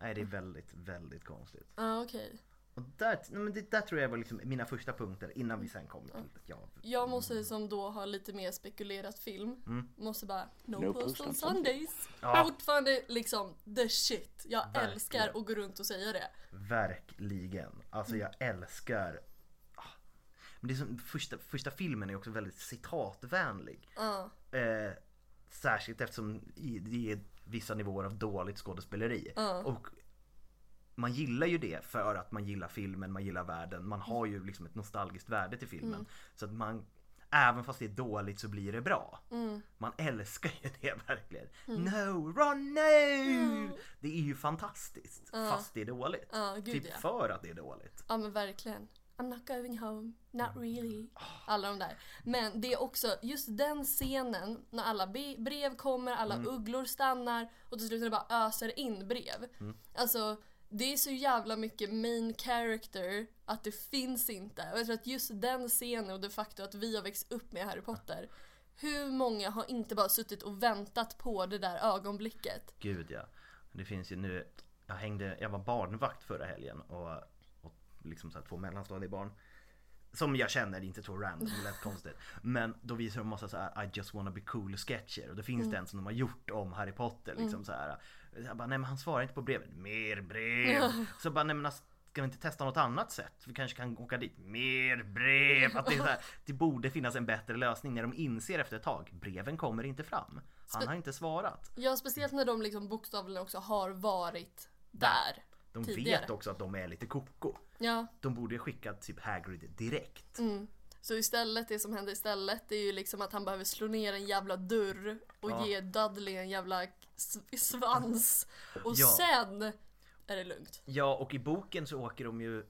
Speaker 2: Nej, det är väldigt, väldigt konstigt.
Speaker 1: Ja okej.
Speaker 2: Och där, men det, där tror jag var liksom mina första punkter innan vi sen kom till att jag
Speaker 1: Jag måste som då har lite mer spekulerat film, måste bara No,
Speaker 3: No
Speaker 1: post
Speaker 3: post
Speaker 1: on Sundays.
Speaker 2: Ja.
Speaker 1: Fortfarande liksom the shit. Jag
Speaker 2: Verkligen.
Speaker 1: älskar att gå runt och säga det.
Speaker 2: Verkligen. Alltså jag älskar Ah. Men det är som, första, första filmen är också väldigt citatvänlig.
Speaker 1: Ja.
Speaker 2: Eh, särskilt eftersom i- det är vissa nivåer av dåligt skådespeleri. Och man gillar ju det för att man gillar filmen, man gillar världen. Man har ju liksom ett nostalgiskt värde till filmen.
Speaker 1: Mm.
Speaker 2: Så att man, även fast det är dåligt så blir det bra.
Speaker 1: Mm.
Speaker 2: Man älskar ju det verkligen. No, run no! Det är ju fantastiskt. Fast det är dåligt.
Speaker 1: Ja, gud,
Speaker 2: typ
Speaker 1: ja.
Speaker 2: för att det är dåligt.
Speaker 1: Ja men verkligen. I'm not going home, not really. Alla de där. Men det är också just den scenen när alla brev kommer, alla ugglor stannar och till slut när det bara öser in brev. Alltså det är så jävla mycket main character att det finns inte. Och jag tror att just den scenen och det faktum att vi har växt upp med Harry Potter. Hur många har inte bara suttit och väntat på det där ögonblicket?
Speaker 2: Gud ja. Det finns ju nu, jag hängde, jag var barnvakt förra helgen och, och liksom så här två mellanstadiebarn som jag känner, inte två random, det lät konstigt. Men då visar de massa så här I just wanna be cool sketcher och då finns det en som de har gjort om Harry Potter liksom så här. Jag bara, nej men han svarar inte på brevet. Mer brev! Så bara, nej men alltså, ska vi inte testa något annat sätt? Vi kanske kan åka dit. Mer brev! Att det, är så här, det borde finnas en bättre lösning när de inser efter ett tag, breven kommer inte fram. Han har inte svarat.
Speaker 1: Ja, speciellt när de liksom bokstavligen också har varit där.
Speaker 2: De
Speaker 1: tidigare.
Speaker 2: vet också att de är lite koko.
Speaker 1: Ja,
Speaker 2: De borde skicka typ Hagrid direkt.
Speaker 1: Mm. så istället, det som händer istället är ju liksom att han behöver slå ner en jävla dörr och
Speaker 2: Ja.
Speaker 1: ge Dudley en jävla svans. Och
Speaker 2: Ja.
Speaker 1: sen är det lugnt.
Speaker 2: Ja och i boken så åker de ju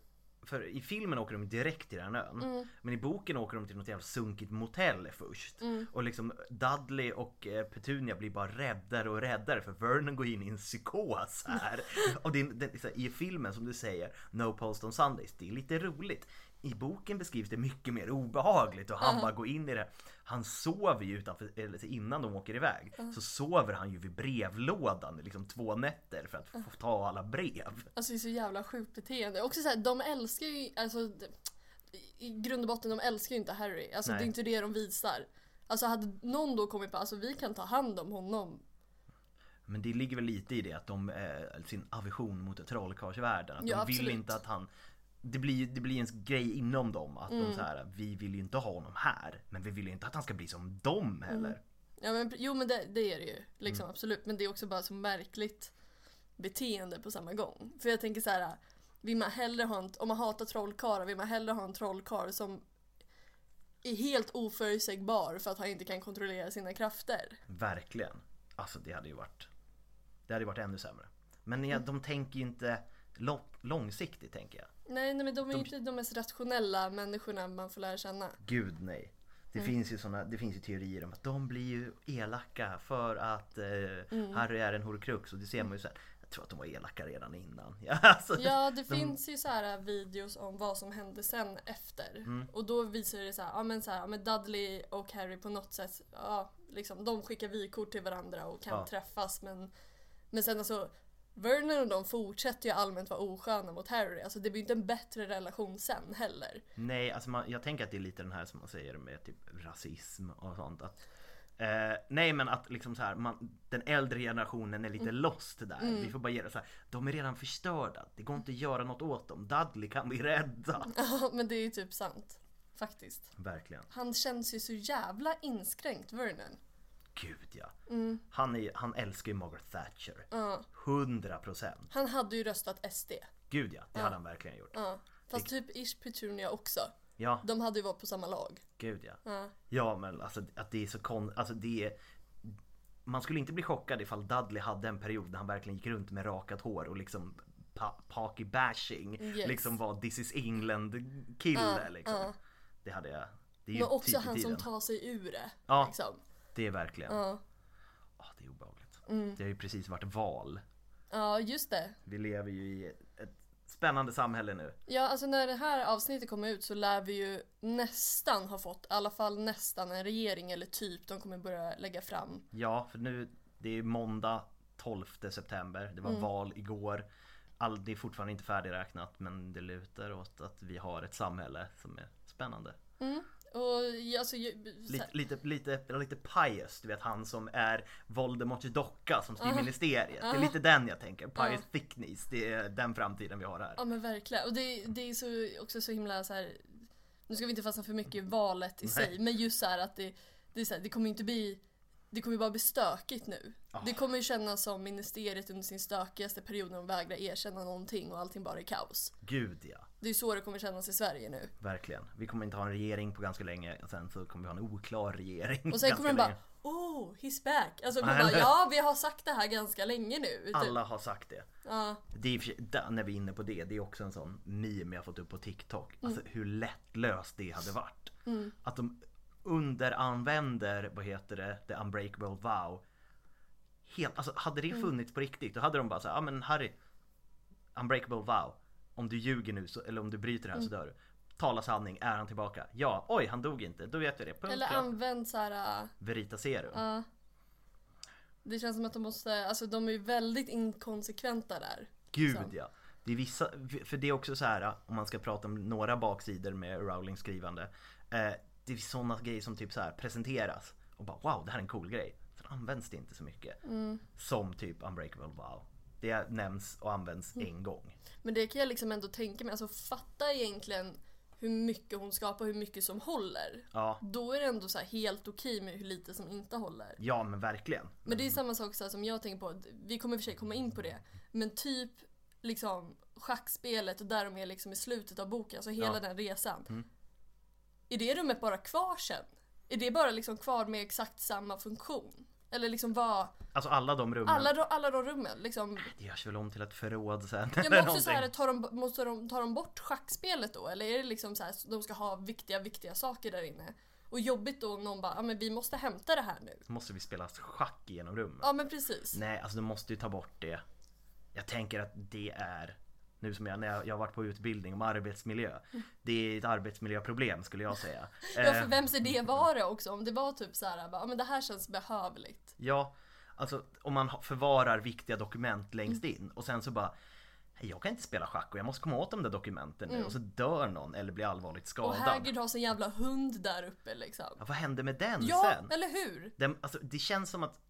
Speaker 2: för i filmen åker de direkt till den ön.
Speaker 1: Mm.
Speaker 2: Men i boken åker de till något jävla sunkigt motell först.
Speaker 1: Mm.
Speaker 2: Och liksom Dudley och eh, Petunia blir bara räddare och räddare för Vernon går in i en psykos här. och det, det, här, i filmen som du säger, No Post on Sundays, det är lite roligt. I boken beskrivs det mycket mer obehagligt och han bara går in i det. Han sover ju utanför, eller innan de åker iväg, så sover han ju vid brevlådan liksom två nätter för att få ta alla brev.
Speaker 1: Alltså det är så jävla sjukt beteende. Också så här, de älskar ju, alltså i grund och botten, de älskar ju inte Harry. Alltså
Speaker 2: Nej.
Speaker 1: det är inte det de visar. Alltså hade någon då kommit på, alltså vi kan ta hand om honom.
Speaker 2: Men det ligger väl lite i det att de, eh, sin aversion mot trollkarlsvärlden. Att
Speaker 1: Ja,
Speaker 2: de vill
Speaker 1: absolut.
Speaker 2: inte att han det blir, det blir en grej inom dem att
Speaker 1: Mm.
Speaker 2: de så här, vi vill ju inte ha honom här. Men vi vill ju inte att han ska bli som dem heller.
Speaker 1: Ja men jo men det, det är det ju, liksom
Speaker 2: Mm.
Speaker 1: absolut. Men det är också bara så märkligt beteende på samma gång. För jag tänker så här, vill man hellre ha en, om man hatar trollkarlar, vill man hellre ha en trollkarl som är helt oförutsägbar för att han inte kan kontrollera sina krafter.
Speaker 2: Verkligen. Alltså det hade ju varit Det hade ju varit ännu sämre. Men ja,
Speaker 1: Mm.
Speaker 2: de tänker ju inte långsiktigt tänker jag.
Speaker 1: Nej, nej men de är
Speaker 2: De-
Speaker 1: inte de mest rationella människorna man får lära känna.
Speaker 2: Gud nej. Det,
Speaker 1: Mm.
Speaker 2: finns ju såna, det finns ju teorier om att de blir ju elaka för att eh,
Speaker 1: Mm.
Speaker 2: Harry är en horcrux och det ser man ju sen. Jag tror att de var elaka redan innan. Ja, alltså,
Speaker 1: Ja, det
Speaker 2: de-
Speaker 1: finns ju så här videos om vad som hände sen efter.
Speaker 2: Mm.
Speaker 1: Och då visar det så här, ja men så här, ja, men Dudley och Harry på något sätt, ja liksom de skickar vykort till varandra och kan
Speaker 2: Ja.
Speaker 1: träffas men Men sen alltså Vernon och de fortsätter ju allmänt vara osköna mot Harry. Alltså det blir ju inte en bättre relation sen heller.
Speaker 2: Nej, alltså man, jag tänker att det är lite den här som man säger med typ rasism och sånt. Att, eh, nej men att liksom så här, man, den äldre generationen är lite
Speaker 1: Mm.
Speaker 2: lost där. Vi får bara ge det så här, de är redan förstörda. Det går inte att göra något åt dem. Dudley kan vi rädda.
Speaker 1: Ja men det är ju typ sant. Faktiskt.
Speaker 2: Verkligen.
Speaker 1: Han känns ju så jävla inskränkt Vernon.
Speaker 2: Gud ja.
Speaker 1: Mm.
Speaker 2: Han, är, han älskar ju Margaret Thatcher. 100 procent.
Speaker 1: Han hade ju röstat SD.
Speaker 2: Gud ja, det hade han verkligen gjort.
Speaker 1: Fast typ Ish Petunia också.
Speaker 2: Ja,
Speaker 1: De hade ju varit på samma lag.
Speaker 2: gud ja.
Speaker 1: Ja.
Speaker 2: Ja men alltså att det är så kon... Alltså det är... Man skulle inte bli chockad ifall Dudley hade en period när han verkligen gick runt med rakat hår och liksom pa- Parky bashing
Speaker 1: Yes.
Speaker 2: liksom var This is England kille
Speaker 1: Ja,
Speaker 2: liksom. Det hade jag. Det är ju
Speaker 1: Men också
Speaker 2: i
Speaker 1: han som tar sig ur det.
Speaker 2: Ja.
Speaker 1: Liksom.
Speaker 2: Det är verkligen.
Speaker 1: Ja.
Speaker 2: Ah, det är obehagligt.
Speaker 1: Mm.
Speaker 2: Det har ju precis varit val.
Speaker 1: ja, just det.
Speaker 2: Vi lever ju i ett spännande samhälle nu.
Speaker 1: Ja, alltså när det här avsnittet kommer ut så lär vi ju nästan ha fått, i alla fall nästan en regering eller typ de kommer börja lägga fram.
Speaker 2: Ja, för nu det är måndag 12 september. Det var
Speaker 1: Mm.
Speaker 2: val igår. All, det är fortfarande inte färdigräknat men det lutar åt att vi har ett samhälle som är spännande.
Speaker 1: Och alltså,
Speaker 2: Lite, lite, lite, lite pious, du vet han som är Voldemorts docka som styr ministeriet. Det är lite den jag tänker. Pious Thickness, det är den framtiden vi har här.
Speaker 1: ja men verkligen. Och det, det är så, också så himla så här. nu ska vi inte fastna för mycket i valet i sig, men just så här att det, det, är så här, det kommer inte bli det kommer ju bara bli stökigt nu.
Speaker 2: Ah.
Speaker 1: Det kommer ju kännas som ministeriet under sin stökigaste period när de vägrar erkänna någonting och allting bara är kaos.
Speaker 2: Gud ja,
Speaker 1: Det är ju så det kommer kännas i Sverige nu.
Speaker 2: verkligen. Vi kommer inte ha en regering på ganska länge och sen så kommer vi ha en oklar regering.
Speaker 1: Och sen kommer de bara. Oh, he's back! Alltså
Speaker 2: Ja,
Speaker 1: bara ja, vi har sagt det här ganska länge nu. typ.
Speaker 2: Alla har sagt det.
Speaker 1: Ja,
Speaker 2: Det är, när vi är inne på det, det är också en sån meme jag fått upp på TikTok.
Speaker 1: Mm.
Speaker 2: Alltså hur lättlöst det hade varit. Att de underanvänder, vad heter det, the unbreakable vow. Helt, alltså hade
Speaker 1: Mm.
Speaker 2: det funnits på riktigt då hade de bara sagt, ja ah, men Harry, unbreakable vow. Om du ljuger nu så, eller om du bryter det här så
Speaker 1: Mm.
Speaker 2: dör du. Tala sanning, är han tillbaka? Ja, oj han dog inte, då vet jag det. Punkt,
Speaker 1: eller
Speaker 2: klart.
Speaker 1: använd så här. äh,
Speaker 2: Verita serum.
Speaker 1: Ja. Det känns som att de måste, alltså de är ju väldigt inkonsekventa där.
Speaker 2: Gud
Speaker 1: Så.
Speaker 2: ja. Det är vissa, för det är också så här om man ska prata om några baksidor med Rowlings skrivande. Eh, det är sådana grejer som typ så här presenteras och bara wow det här är en cool grej. Sen används det inte så mycket.
Speaker 1: Mm.
Speaker 2: Som typ Unbreakable Wow. Det nämns och används
Speaker 1: Mm.
Speaker 2: en gång.
Speaker 1: Men det kan jag liksom ändå tänka mig, alltså fatta egentligen hur mycket hon skapar, hur mycket som håller.
Speaker 2: Ja,
Speaker 1: Då är det ändå så helt okej med hur lite som inte håller.
Speaker 2: ja men verkligen.
Speaker 1: Men det är samma sak så som jag tänker på, vi kommer i och för sig komma in på det, men typ liksom schackspelet och där de är liksom i slutet av boken, alltså hela
Speaker 2: Ja.
Speaker 1: den resan.
Speaker 2: Mm.
Speaker 1: Är det rummet bara kvar sen? Är det bara liksom kvar med exakt samma funktion? Eller liksom vad,
Speaker 2: Alltså alla de rummen.
Speaker 1: alla, de- alla de rummen liksom.
Speaker 2: Det görs väl om till ett förråd sen.
Speaker 1: Ja, men också så här, tar de, måste de, tar de bort schackspelet då? Eller är det liksom så här, de ska ha viktiga, viktiga saker där inne? Och jobbigt då om någon bara, ja men vi måste hämta det här nu.
Speaker 2: Måste vi spela schack genom rummet?
Speaker 1: Ja men precis.
Speaker 2: Nej, alltså de måste ju ta bort det. Jag tänker att det är nu som jag, när jag, jag har varit på utbildning om arbetsmiljö. Det är ett arbetsmiljöproblem skulle jag säga.
Speaker 1: Ja
Speaker 2: Eh,
Speaker 1: för vems idé var det också? Om det var typ så här, bara, ja men det här känns behövligt.
Speaker 2: ja, alltså om man förvarar viktiga dokument längst in och sen så bara "Nej, jag kan inte spela schack och jag måste komma åt de där dokumenten nu och så dör någon eller blir allvarligt
Speaker 1: Och
Speaker 2: skadad.
Speaker 1: Hagrid har sin jävla hund där uppe liksom.
Speaker 2: Ja, vad hände med den
Speaker 1: Ja,
Speaker 2: sen?
Speaker 1: eller hur?
Speaker 2: Den, alltså, det känns som att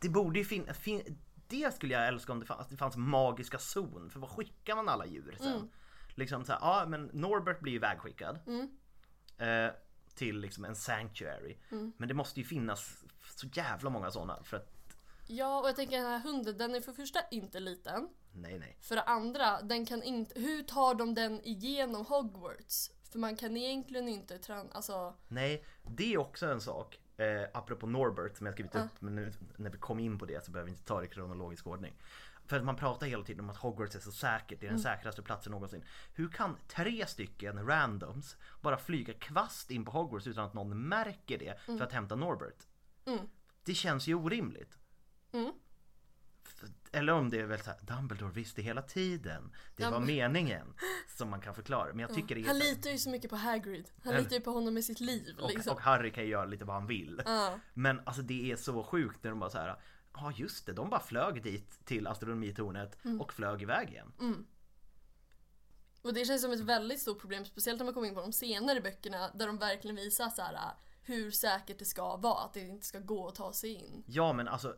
Speaker 2: det borde ju finnas, fin, det skulle jag älska om det fanns, det fanns magiska zon. För vad skickar man alla djur sen?
Speaker 1: Mm.
Speaker 2: Liksom så här, ja men Norbert blir ju vägskickad. Eh, till liksom en sanctuary.
Speaker 1: Mm.
Speaker 2: Men det måste ju finnas så jävla många sådana för att
Speaker 1: Ja, och jag tänker den här hunden, den är för det första inte liten.
Speaker 2: nej nej.
Speaker 1: För det andra, den kan inte, hur tar de den igenom Hogwarts? För man kan egentligen inte träna, alltså,
Speaker 2: Nej, det är också en sak. Eh, apropå Norbert som jag skrivit upp, men nu när vi kom in på det så behöver vi inte ta det i kronologisk ordning. För att man pratar hela tiden om att Hogwarts är så säkert, det är den säkraste platsen någonsin. Hur kan tre stycken randoms bara flyga kvast in på Hogwarts utan att någon märker det för att hämta Norbert?
Speaker 1: Mm.
Speaker 2: Det känns ju orimligt.
Speaker 1: Mm.
Speaker 2: Eller om det är väl såhär, Dumbledore visste hela tiden. Det
Speaker 1: Ja,
Speaker 2: var
Speaker 1: men-
Speaker 2: meningen. Som man kan förklara. Men jag tycker är
Speaker 1: han
Speaker 2: så här-
Speaker 1: litar ju så mycket på Hagrid. Han litar ju på honom med sitt liv
Speaker 2: och,
Speaker 1: liksom.
Speaker 2: och Harry kan ju göra lite vad han vill.
Speaker 1: Ja.
Speaker 2: Men alltså det är så sjukt när de bara så här. Ja just det, de bara flög dit till astronomitornet
Speaker 1: Mm.
Speaker 2: och flög iväg igen.
Speaker 1: Och det känns som ett väldigt stort problem, speciellt när man kommer in på de senare böckerna där de verkligen visar så här hur säkert det ska vara, att det inte ska gå att ta sig in.
Speaker 2: Ja men alltså,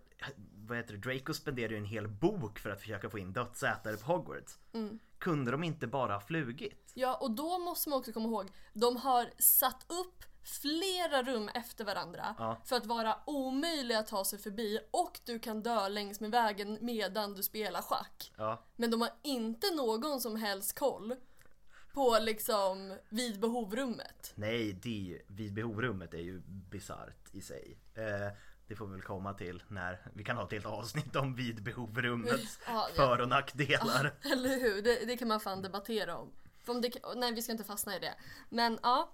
Speaker 2: vad heter det, Draco spenderar ju en hel bok för att försöka få in dödsätare på Hogwarts.
Speaker 1: Mm.
Speaker 2: Kunde de inte bara ha flugit?
Speaker 1: Ja, och då måste man också komma ihåg, de har satt upp flera rum efter varandra
Speaker 2: Ja.
Speaker 1: för att vara omöjliga att ta sig förbi och du kan dö längs med vägen medan du spelar schack.
Speaker 2: Ja,
Speaker 1: Men de har inte någon som helst koll på liksom vid behovrummet.
Speaker 2: nej det vid behovrummet är ju bisarrt i sig. Eh, det får vi väl komma till när vi kan ha ett helt avsnitt om vid behovrummets
Speaker 1: Ja, ja.
Speaker 2: för och nackdelar.
Speaker 1: Eller hur? Det, det kan man fan debattera om. Om det, nej, vi ska inte fastna i det. Men ja.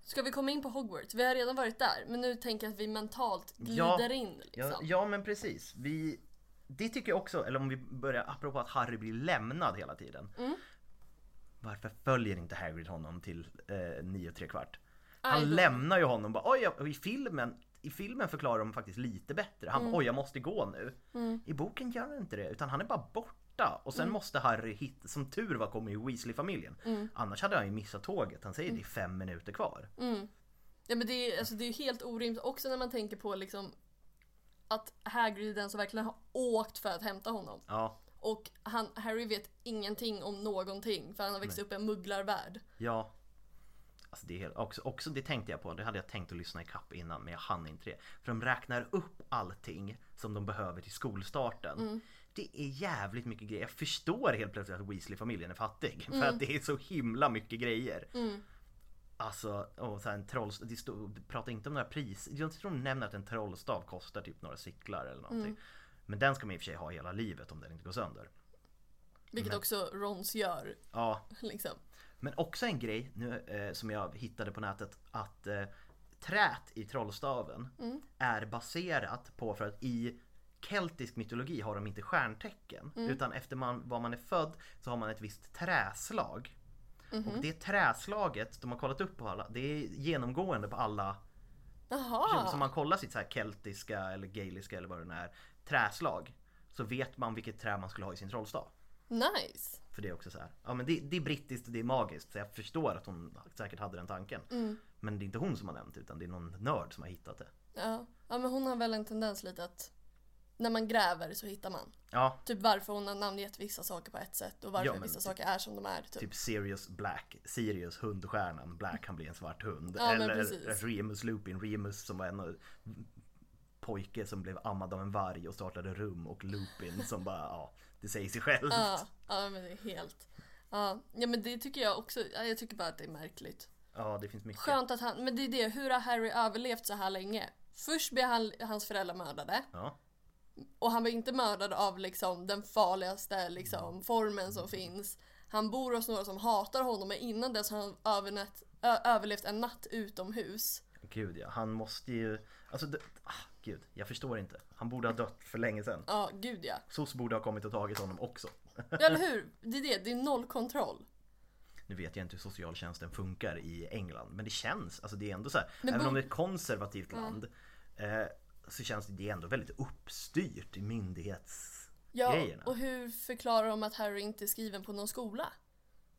Speaker 1: Ska vi komma in på Hogwarts? Vi har redan varit där, men nu tänker jag att vi mentalt glider
Speaker 2: Ja,
Speaker 1: in. Liksom.
Speaker 2: Ja, ja men precis. Vi, det tycker jag också, eller om vi börjar apropå att Harry blir lämnad hela tiden.
Speaker 1: Mm.
Speaker 2: Varför följer inte Hagrid honom till eh, nio tre kvart? Han lämnar ju honom bara, oj ja, i filmen i filmen förklarar de faktiskt lite bättre. Han
Speaker 1: Mm.
Speaker 2: oj jag måste gå nu. I boken gör han inte det utan han är bara borta. Och sen
Speaker 1: Mm.
Speaker 2: måste Harry hitta, som tur var kommer ju Weasley-familjen. Annars hade han ju missat tåget. Han säger det är fem minuter kvar.
Speaker 1: Mm. Ja men det är, alltså, det är ju helt orimligt också när man tänker på liksom att Hagrid är den som verkligen har åkt för att hämta honom.
Speaker 2: Ja,
Speaker 1: Och han, Harry vet ingenting om någonting för han har växt upp i en mugglarvärld.
Speaker 2: ja. Alltså det, är också, också det tänkte jag på, det hade jag tänkt att lyssna i kapp innan men jag hann inte det. För de räknar upp allting som de behöver till skolstarten. Det är jävligt mycket grejer. Jag förstår helt plötsligt att Weasley-familjen är fattig. För att det är så himla mycket grejer. Alltså, och så här en trollstav, det stod, det pratar inte om några pris. Jag tror de nämner att en trollstav kostar typ några cyklar eller någonting. Men den ska man i och för sig ha hela livet om den inte går sönder.
Speaker 1: Vilket också Rons gör.
Speaker 2: Ja,
Speaker 1: Liksom.
Speaker 2: Men också en grej nu, eh, som jag hittade på nätet att eh, trät i trollstaven är baserat på för att i keltisk mytologi har de inte stjärntecken utan efter man, var man är född så har man ett visst träslag. Och det träslaget, de har kollat upp på alla, det är genomgående på alla
Speaker 1: Jaha.
Speaker 2: Så man kollar sitt så här keltiska eller gaeliska eller vad det nu är träslag så vet man vilket trä man skulle ha i sin trollstav.
Speaker 1: Nice.
Speaker 2: För det är också så här, ja men det, det är brittiskt och det är magiskt så jag förstår att hon säkert hade den tanken. Men det är inte hon som har nämnt utan det är någon nörd som har hittat det.
Speaker 1: Ja. ja, men hon har väl en tendens lite att när man gräver så hittar man.
Speaker 2: Ja,
Speaker 1: Typ varför hon har namngett vissa saker på ett sätt och varför
Speaker 2: Ja,
Speaker 1: vissa
Speaker 2: typ-
Speaker 1: saker är som de är. Typ.
Speaker 2: typ Sirius Black, Sirius hundstjärnan, Black kan bli en svart hund.
Speaker 1: Ja,
Speaker 2: Eller. Remus Lupin, Remus som var en pojke som blev ammad av en varg och startade rum och Lupin som bara, ja, det säger sig självt.
Speaker 1: Ja, ja men det är helt. Ja, ja men det tycker jag också. ja, Jag tycker bara att det är märkligt.
Speaker 2: Ja, det finns mycket.
Speaker 1: Skönt att han, men det är det, hur har Harry överlevt så här länge? Först blir han, hans föräldrar mördade
Speaker 2: Ja.
Speaker 1: och han blir inte mördad av liksom den farligaste liksom, formen som finns. Han bor hos några som hatar honom men innan dess har han övernat, ö, överlevt en natt utomhus.
Speaker 2: Gud ja, han måste ju, alltså ah, gud, jag förstår inte. Han borde ha dött för länge sedan.
Speaker 1: Ja, gud ja.
Speaker 2: SOS borde ha kommit och tagit honom också.
Speaker 1: ja eller hur? Det är det, det är noll kontroll.
Speaker 2: Nu vet jag inte hur socialtjänsten funkar i England men det känns, alltså det är ändå så här,
Speaker 1: Men
Speaker 2: även om det är ett konservativt land eh, så känns det, ändå väldigt uppstyrt i myndighetsgrejerna.
Speaker 1: Ja, och hur förklarar de att Harry inte är skriven på någon skola?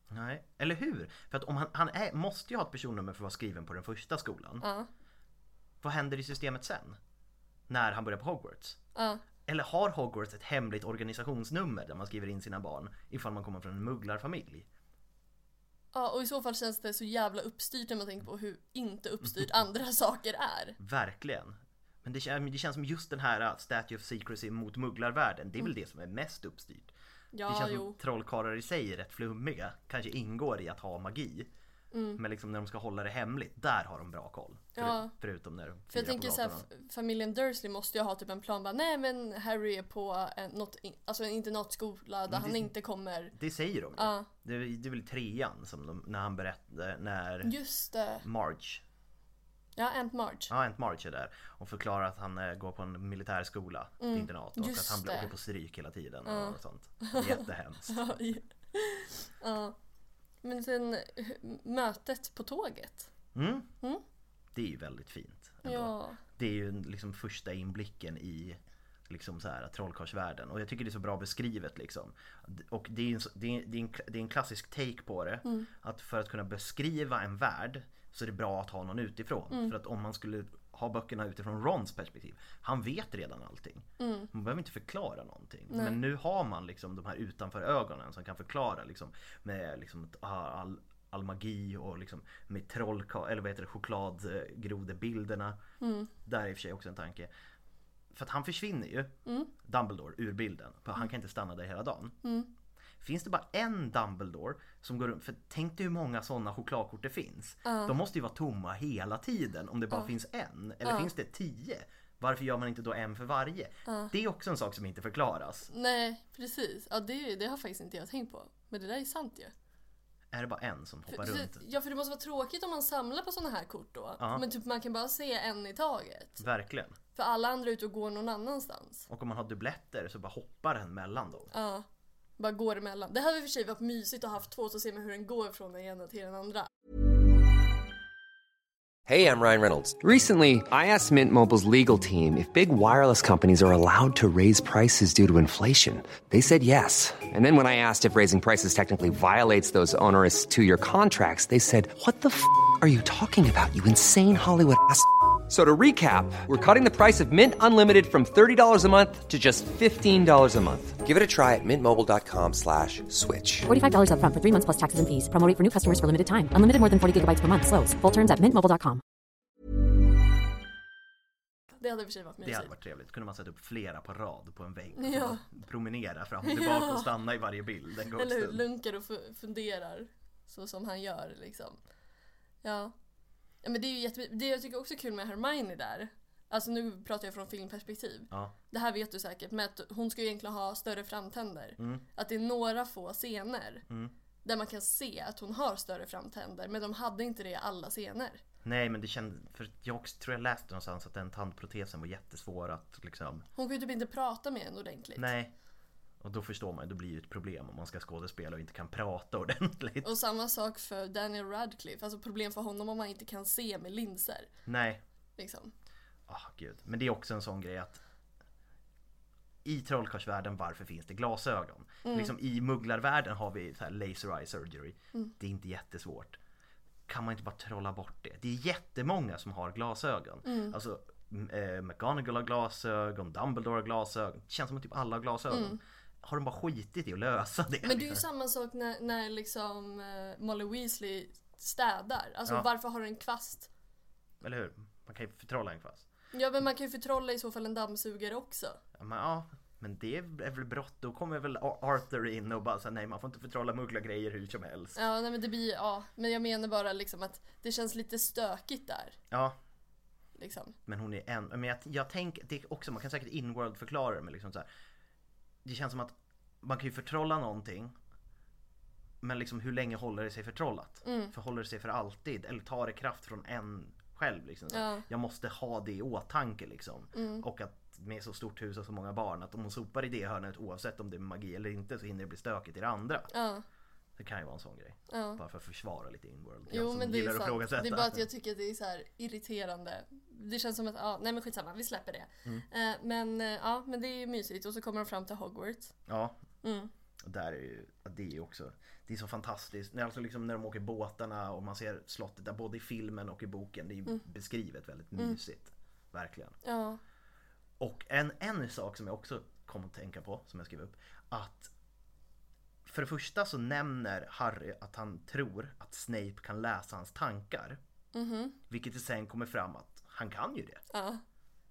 Speaker 2: Nej, eller hur? För att om han, han är, måste ju ha ett personnummer för att vara skriven på den första skolan.
Speaker 1: Ja,
Speaker 2: Vad händer i systemet sen? När han börjar på Hogwarts?
Speaker 1: ja.
Speaker 2: Eller har Hogwarts ett hemligt organisationsnummer där man skriver in sina barn ifall man kommer från en mugglarfamilj?
Speaker 1: Ja, och i så fall känns det så jävla uppstyrt när man tänker på hur inte uppstyrt andra saker är.
Speaker 2: Verkligen. Men det, kän- det känns som just den här uh, Statue of Secrecy mot mugglarvärlden, det är väl det som är mest uppstyrt. det
Speaker 1: Ja,
Speaker 2: känns
Speaker 1: jo.
Speaker 2: som trollkarlar i sig är rätt flummiga, kanske ingår i att ha magi. Men liksom när de ska hålla det hemligt, där har de bra koll. För,
Speaker 1: Ja.
Speaker 2: Förutom när de
Speaker 1: För jag tänker så här,
Speaker 2: gatorna.
Speaker 1: f- familjen Dursley måste ju ha typ en plan bara, nej men Harry är på en, något, alltså en internatskola där han inte kommer.
Speaker 2: Det säger de ju.
Speaker 1: Ja.
Speaker 2: Det, är, det är väl trean som de, när han berättar, när
Speaker 1: Just det.
Speaker 2: Marge,
Speaker 1: Ja, Aunt Marge.
Speaker 2: ja Aunt Marge är där och förklarar att han eh, går på en militärskola, ett internat och
Speaker 1: Mm. just
Speaker 2: att han blir
Speaker 1: det.
Speaker 2: på stryk hela tiden och sånt. Det jättehemskt.
Speaker 1: ja. Men sen mötet på tåget.
Speaker 2: Mm. Det är ju väldigt fint. ändå.
Speaker 1: Ja.
Speaker 2: Det är ju liksom första inblicken i liksom så här trollkarlsvärlden och jag tycker det är så bra beskrivet liksom. Och det är en, det är, det är en, det är en klassisk take på det. Att för att kunna beskriva en värld så är det bra att ha någon utifrån. För att om man skulle ha böckerna utifrån Rons perspektiv. Han vet redan allting. Man behöver inte förklara någonting. Men nu har man liksom de här utanför ögonen som kan förklara liksom med liksom ah, all, all magi och liksom med trollkarl, eller vad heter det, chokladgrodebilderna. Där är i och för sig också en tanke. För att han försvinner ju, Dumbledore, ur bilden. Han kan inte stanna där hela dagen. Finns det bara en Dumbledore som går runt, för tänk dig hur många sådana chokladkort det finns. De måste ju vara tomma hela tiden om det bara finns en. Eller finns det tio? Varför gör man inte då en för varje? Det är också en sak som inte förklaras.
Speaker 1: Nej, precis. Ja, det, det har faktiskt inte jag tänkt på. Men det där är sant ju.
Speaker 2: Är det bara en som hoppar
Speaker 1: För,
Speaker 2: runt?
Speaker 1: ja, för det måste vara tråkigt om man samlar på sådana här kort då.
Speaker 2: Ja.
Speaker 1: Men typ man kan bara se en i taget.
Speaker 2: Verkligen.
Speaker 1: För alla andra är ute och går någon annanstans.
Speaker 2: Och om man har dubbletter så bara hoppar den mellan dem.
Speaker 1: Ja. Bara går emellan. Det hade i och för sig varit mysigt att ha haft två så ser man hur den går från den ena till den andra.
Speaker 4: Hey, I'm Ryan Reynolds. Recently, I asked Mint Mobile's legal team if big wireless companies are allowed to raise prices due to inflation. They said yes. And then when I asked if raising prices technically violates those onerous two year contracts, they said, What the f are you talking about, you insane Hollywood ass? So to recap, we're cutting the price of Mint Unlimited from $30 a month to just $15 a month. Give it a try at mintmobile.com slash switch.
Speaker 5: $45 upfront for three months plus taxes and fees. Promo rate for new customers for limited time. Unlimited more than 40 gigabytes per month. Slows. Full terms at mintmobile.com.
Speaker 1: Det hade i och för sig varit
Speaker 2: Det hade
Speaker 1: mysigt.
Speaker 2: varit trevligt. Kunde man sätta upp flera på rad på en vägg.
Speaker 1: Ja.
Speaker 2: Och promenera fram och tillbaka och stanna i varje bild en god
Speaker 1: Eller hur? Lunkar och fu- funderar. Så som han gör liksom. Ja. Ja men det är ju jätte... Det jag tycker också är kul med Hermione där. Alltså nu pratar jag från filmperspektiv.
Speaker 2: Ja.
Speaker 1: Det här vet du säkert. Men att hon ska ju egentligen ha större framtänder.
Speaker 2: Mm.
Speaker 1: Att det är några få scener. Där man kan se att hon har större framtänder. Men de hade inte det i alla scener.
Speaker 2: Nej men det kändes, för jag också, tror jag läste någonstans att den tandprotesen var jättesvår att liksom
Speaker 1: Hon ju typ inte prata med en ordentligt.
Speaker 2: Nej. Och då förstår man ju, då blir det ju ett problem om man ska skådespela och inte kan prata ordentligt.
Speaker 1: Och samma sak för Daniel Radcliffe. Alltså problem för honom om man inte kan se med linser.
Speaker 2: Nej.
Speaker 1: Liksom.
Speaker 2: Ah gud. Men det är också en sån grej att i trollkarlsvärlden, varför finns det glasögon? Liksom i mugglarvärlden har vi så här laser eye surgery. Det är inte jättesvårt. Kan man inte bara trolla bort det? Det är jättemånga som har glasögon. Alltså m- eh, McGonagall har glasögon, Dumbledore har glasögon. Det känns som att typ alla har glasögon. Har de bara skitit i att lösa det?
Speaker 1: Men det är ju samma sak när, när liksom eh, Molly Weasley städar. Alltså
Speaker 2: Ja.
Speaker 1: varför har du en kvast?
Speaker 2: Eller hur? Man kan ju förtrolla en kvast.
Speaker 1: Ja men man kan ju förtrolla i så fall en dammsugare också.
Speaker 2: Ja, men, ja, men det är väl brott. Då kommer väl Ar- Arthur in och bara säger nej man får inte förtrolla mugglargrejer hur som helst.
Speaker 1: Ja nej men det blir ja. Men jag menar bara liksom att det känns lite stökigt där.
Speaker 2: Ja,
Speaker 1: Liksom.
Speaker 2: men hon är en, men jag, jag tänker, det är också, man kan säkert inworld förklara det men liksom så här. Det känns som att man kan ju förtrolla någonting men liksom hur länge håller det sig förtrollat? För håller det sig för alltid? Eller tar det kraft från en själv liksom?
Speaker 1: Ja.
Speaker 2: Jag måste ha det i åtanke liksom. Och att med så stort hus och så många barn att om hon sopar i det hörnet oavsett om det är magi eller inte så hinner det bli stökigt i det andra.
Speaker 1: Ja.
Speaker 2: Det kan ju vara en sån grej.
Speaker 1: Ja.
Speaker 2: Bara för att försvara lite inworld. Jag
Speaker 1: Jo
Speaker 2: som
Speaker 1: men det är
Speaker 2: gillar att
Speaker 1: sant.
Speaker 2: ifrågasätta.
Speaker 1: Det är bara att jag tycker att det är så här irriterande. Det känns som att, ja nej men skitsamma, vi släpper det.
Speaker 2: Mm.
Speaker 1: Eh, men eh, ja, men det är mysigt och så kommer de fram till Hogwarts.
Speaker 2: Ja.
Speaker 1: Mm.
Speaker 2: Och där är ju, det är ju också, det är så fantastiskt. När, alltså liksom när de åker båtarna och man ser slottet där både i filmen och i boken. Det är ju
Speaker 1: Mm.
Speaker 2: beskrivet väldigt mysigt. Verkligen.
Speaker 1: Ja.
Speaker 2: Och en, en sak som jag också kom att tänka på, som jag skrev upp. Att för det första så nämner Harry att han tror att Snape kan läsa hans tankar. Vilket det sen kommer fram att han kan ju det.
Speaker 1: Ja.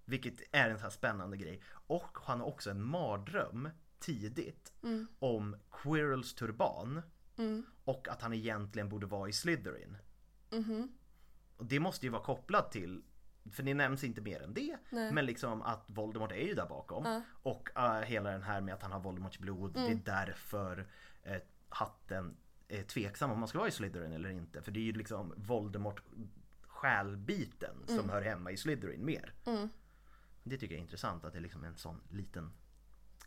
Speaker 2: Vilket är en så här spännande grej. Och han har också en mardröm tidigt om Quirrells turban. Och att han egentligen borde vara i Slytherin. Och det måste ju vara kopplat till för det nämns inte mer än det. Men liksom att Voldemort är ju där bakom. Och eh, hela den här med att han har Voldemorts blod. Det är därför uh, hatten är tveksam om man ska vara i Slytherin eller inte. För det är ju liksom Voldemort själbiten som hör hemma i Slytherin mer. Det tycker jag är intressant att det är liksom en sån liten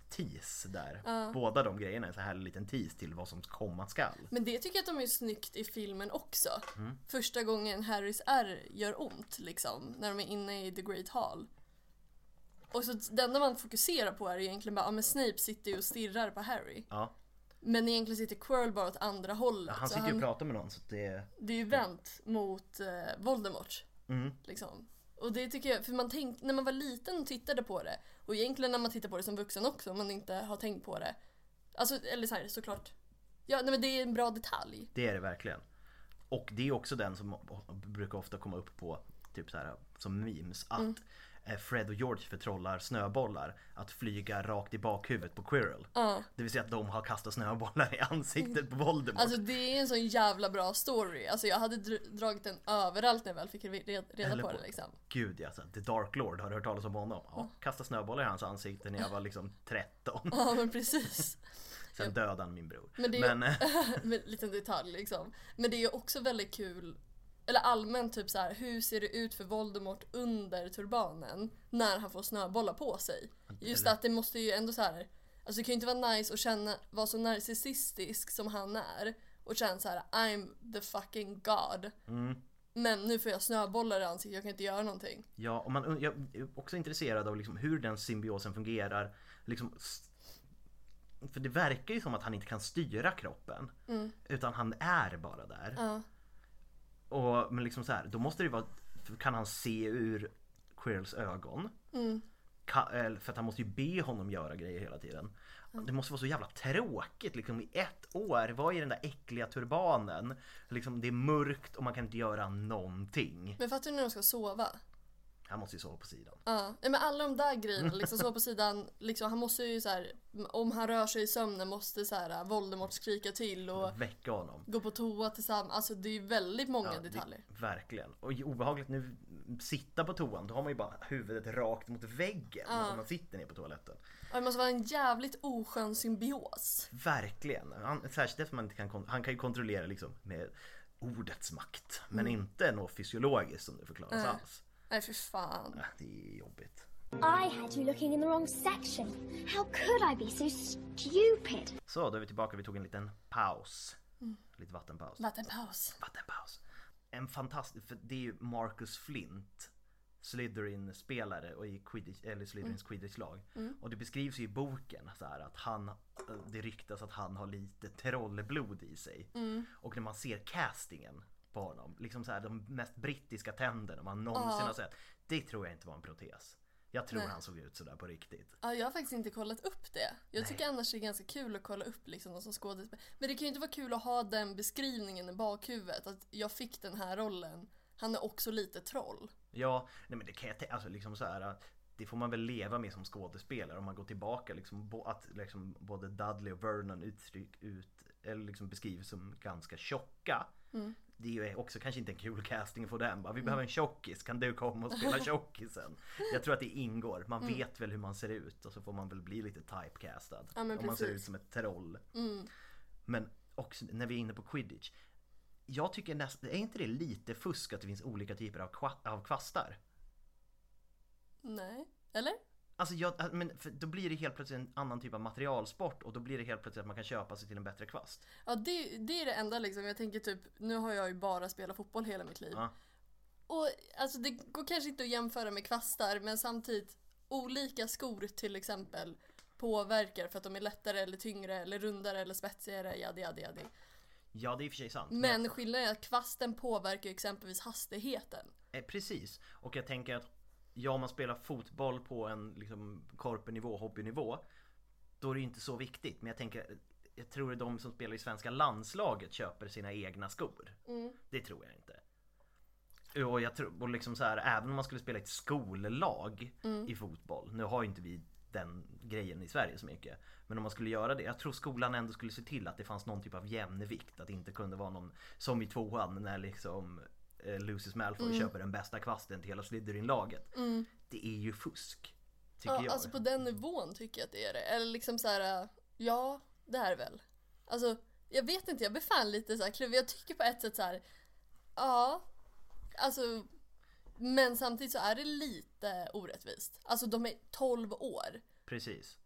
Speaker 2: tease där. Båda de grejerna är en sån här liten tease till vad som komma skall.
Speaker 1: Men det tycker jag att de är snyggt i filmen också.
Speaker 2: Mm.
Speaker 1: Första gången Harrys R gör ont liksom, när de är inne i The Great Hall. Och så det enda man fokuserar på är egentligen bara, ja men Snape sitter ju och stirrar på Harry.
Speaker 2: Ja.
Speaker 1: Men egentligen sitter Quirrell bara åt andra hållet.
Speaker 2: Han
Speaker 1: så
Speaker 2: sitter ju och pratar med någon så det...
Speaker 1: Det är ju vänt mot eh, Voldemort.
Speaker 2: Mm.
Speaker 1: Liksom. Och det tycker jag, för man tänkte, när man var liten och tittade på det, och egentligen när man tittar på det som vuxen också, om man inte har tänkt på det. Alltså, eller så här, såklart. Ja, nej men det är en bra detalj.
Speaker 2: Det är det verkligen. Och det är också den som brukar ofta komma upp på typ så här som memes att
Speaker 1: Mm.
Speaker 2: Fred och George förtrollar snöbollar att flyga rakt i bakhuvudet på Quirrell. Det vill säga att de har kastat snöbollar i ansiktet på Voldemort.
Speaker 1: Alltså det är en sån jävla bra story. Alltså jag hade dr- dragit den överallt när jag väl fick re- reda
Speaker 2: Eller
Speaker 1: på det liksom.
Speaker 2: Gud ja, så The Dark Lord, har du hört talas om honom? Ja, kasta snöbollar i hans ansikte när jag var liksom 13.
Speaker 1: Ja men precis.
Speaker 2: Sen dödade han min bror.
Speaker 1: Men det är
Speaker 2: Men, eh,
Speaker 1: en liten detalj liksom. Men det är också väldigt kul, eller allmänt typ så här, hur ser det ut för Voldemort under turbanen när han får snöbollar på sig? Just att det måste ju ändå så här, alltså det kan ju inte vara nice att känna, vara så narcissistisk som han är och känna så här: I'm the fucking God. Men nu får jag snöbollar i ansiktet, jag kan inte göra någonting.
Speaker 2: Ja, och man, jag är också intresserad av liksom hur den symbiosen fungerar. Liksom, för det verkar ju som att han inte kan styra kroppen. Utan han är bara där. Och, men liksom så här, då måste det vara kan han se ur Quirrells ögon.
Speaker 1: Mm.
Speaker 2: Ka- eller för att han måste ju be honom göra grejer hela tiden. Det måste vara så jävla tråkigt liksom i ett år. Vad är den där äckliga turbanen? Liksom det är mörkt och man kan inte göra någonting.
Speaker 1: Men fattar du när de ska sova?
Speaker 2: Han måste ju sova på sidan.
Speaker 1: Ja, men alla de där grejerna, liksom så på sidan, liksom, han måste ju så här, om han rör sig i sömnen måste så här, Voldemort skrika till och
Speaker 2: Väcka honom.
Speaker 1: gå på toa tillsammans. Alltså det är ju väldigt många
Speaker 2: Ja, det-
Speaker 1: detaljer.
Speaker 2: verkligen. Och obehagligt nu sitta på toan, då har man ju bara huvudet rakt mot väggen när man sitter ner på toaletten.
Speaker 1: Ja, det måste vara en jävligt oskön symbios.
Speaker 2: Verkligen. Han, särskilt eftersom man inte kan, han kan ju kontrollera liksom med ordets makt. Men
Speaker 1: Mm.
Speaker 2: inte något fysiologiskt som det förklaras alls.
Speaker 1: Nej för fan.
Speaker 2: Äh, Det är jobbigt.
Speaker 6: I had you looking in the wrong section. How could I be so stupid?
Speaker 2: Så, då är vi tillbaka. Vi tog en liten paus.
Speaker 1: Mm.
Speaker 2: Lite vattenpaus.
Speaker 1: Vattenpaus.
Speaker 2: Vattenpaus. En fantastisk, för det är ju Marcus Flint Slytherin-spelare och i Quidditch, eller Slytherins Quidditch-lag. Och det beskrivs ju i boken så här att han, det ryktas att han har lite trollblod i sig. Och när man ser castingen på honom, liksom så här de mest brittiska tänderna man någonsin har sett. Det tror jag inte var en protes. Jag tror han såg ut sådär på riktigt.
Speaker 1: Ja, jag har faktiskt inte kollat upp det. Jag tycker annars det är ganska kul att kolla upp liksom de som skådespelare. Men det kan ju inte vara kul att ha den beskrivningen i bakhuvudet. Att jag fick den här rollen. Han är också lite troll.
Speaker 2: Ja, nej men det kan jag tänka, alltså liksom så här det får man väl leva med som skådespelare om man går tillbaka liksom att liksom både Dudley och Vernon uttryck ut eller liksom beskrivs som ganska tjocka. Det är ju också kanske inte en kul casting för den. Bara, vi behöver en tjockis, kan du komma och spela tjockisen? Jag tror att det ingår, man vet väl hur man ser ut och så får man väl bli lite typecastad.
Speaker 1: Ja,
Speaker 2: om man ser ut som ett troll. Men också när vi är inne på quidditch. Jag tycker nästan, är inte det lite fusk att det finns olika typer av, kva- av kvastar?
Speaker 1: Nej. Eller?
Speaker 2: Alltså jag, men för då blir det helt plötsligt en annan typ av materialsport och då blir det helt plötsligt att man kan köpa sig till en bättre kvast.
Speaker 1: Ja, det, det är det enda liksom. Jag tänker typ, nu har jag ju bara spelat fotboll hela mitt liv.
Speaker 2: Ja.
Speaker 1: Och alltså det går kanske inte att jämföra med kvastar, men samtidigt olika skor till exempel påverkar för att de är lättare eller tyngre eller rundare eller spetsigare, jadi jadi jadi.
Speaker 2: Ja det är i och för sig sant.
Speaker 1: Men skillnaden är att kvasten påverkar exempelvis hastigheten.
Speaker 2: Eh, precis. Och jag tänker att ja, man spelar fotboll på en liksom korpenivå, hobbynivå Då är det ju inte så viktigt. Men jag tänker Jag tror att de som spelar i svenska landslaget köper sina egna skor. Det tror jag inte. Och jag tror, och liksom så här, även om man skulle spela ett skollag i fotboll. Nu har ju inte vi den grejen i Sverige så mycket. Men om man skulle göra det. Jag tror skolan ändå skulle se till att det fanns någon typ av jämnvikt. Att det inte kunde vara någon som i tvåan när liksom Lucius Malfoy köper den bästa kvasten till hela Slytherin-laget. Det är ju fusk. Tycker
Speaker 1: Ja,
Speaker 2: jag.
Speaker 1: alltså på den nivån tycker jag att det är det. Eller liksom så här, ja, det är väl. Alltså, jag vet inte, jag blir fan lite så här kluven. Jag tycker på ett sätt så här, ja, alltså, men samtidigt så är det lite orättvist. Alltså de är 12 år
Speaker 2: Precis.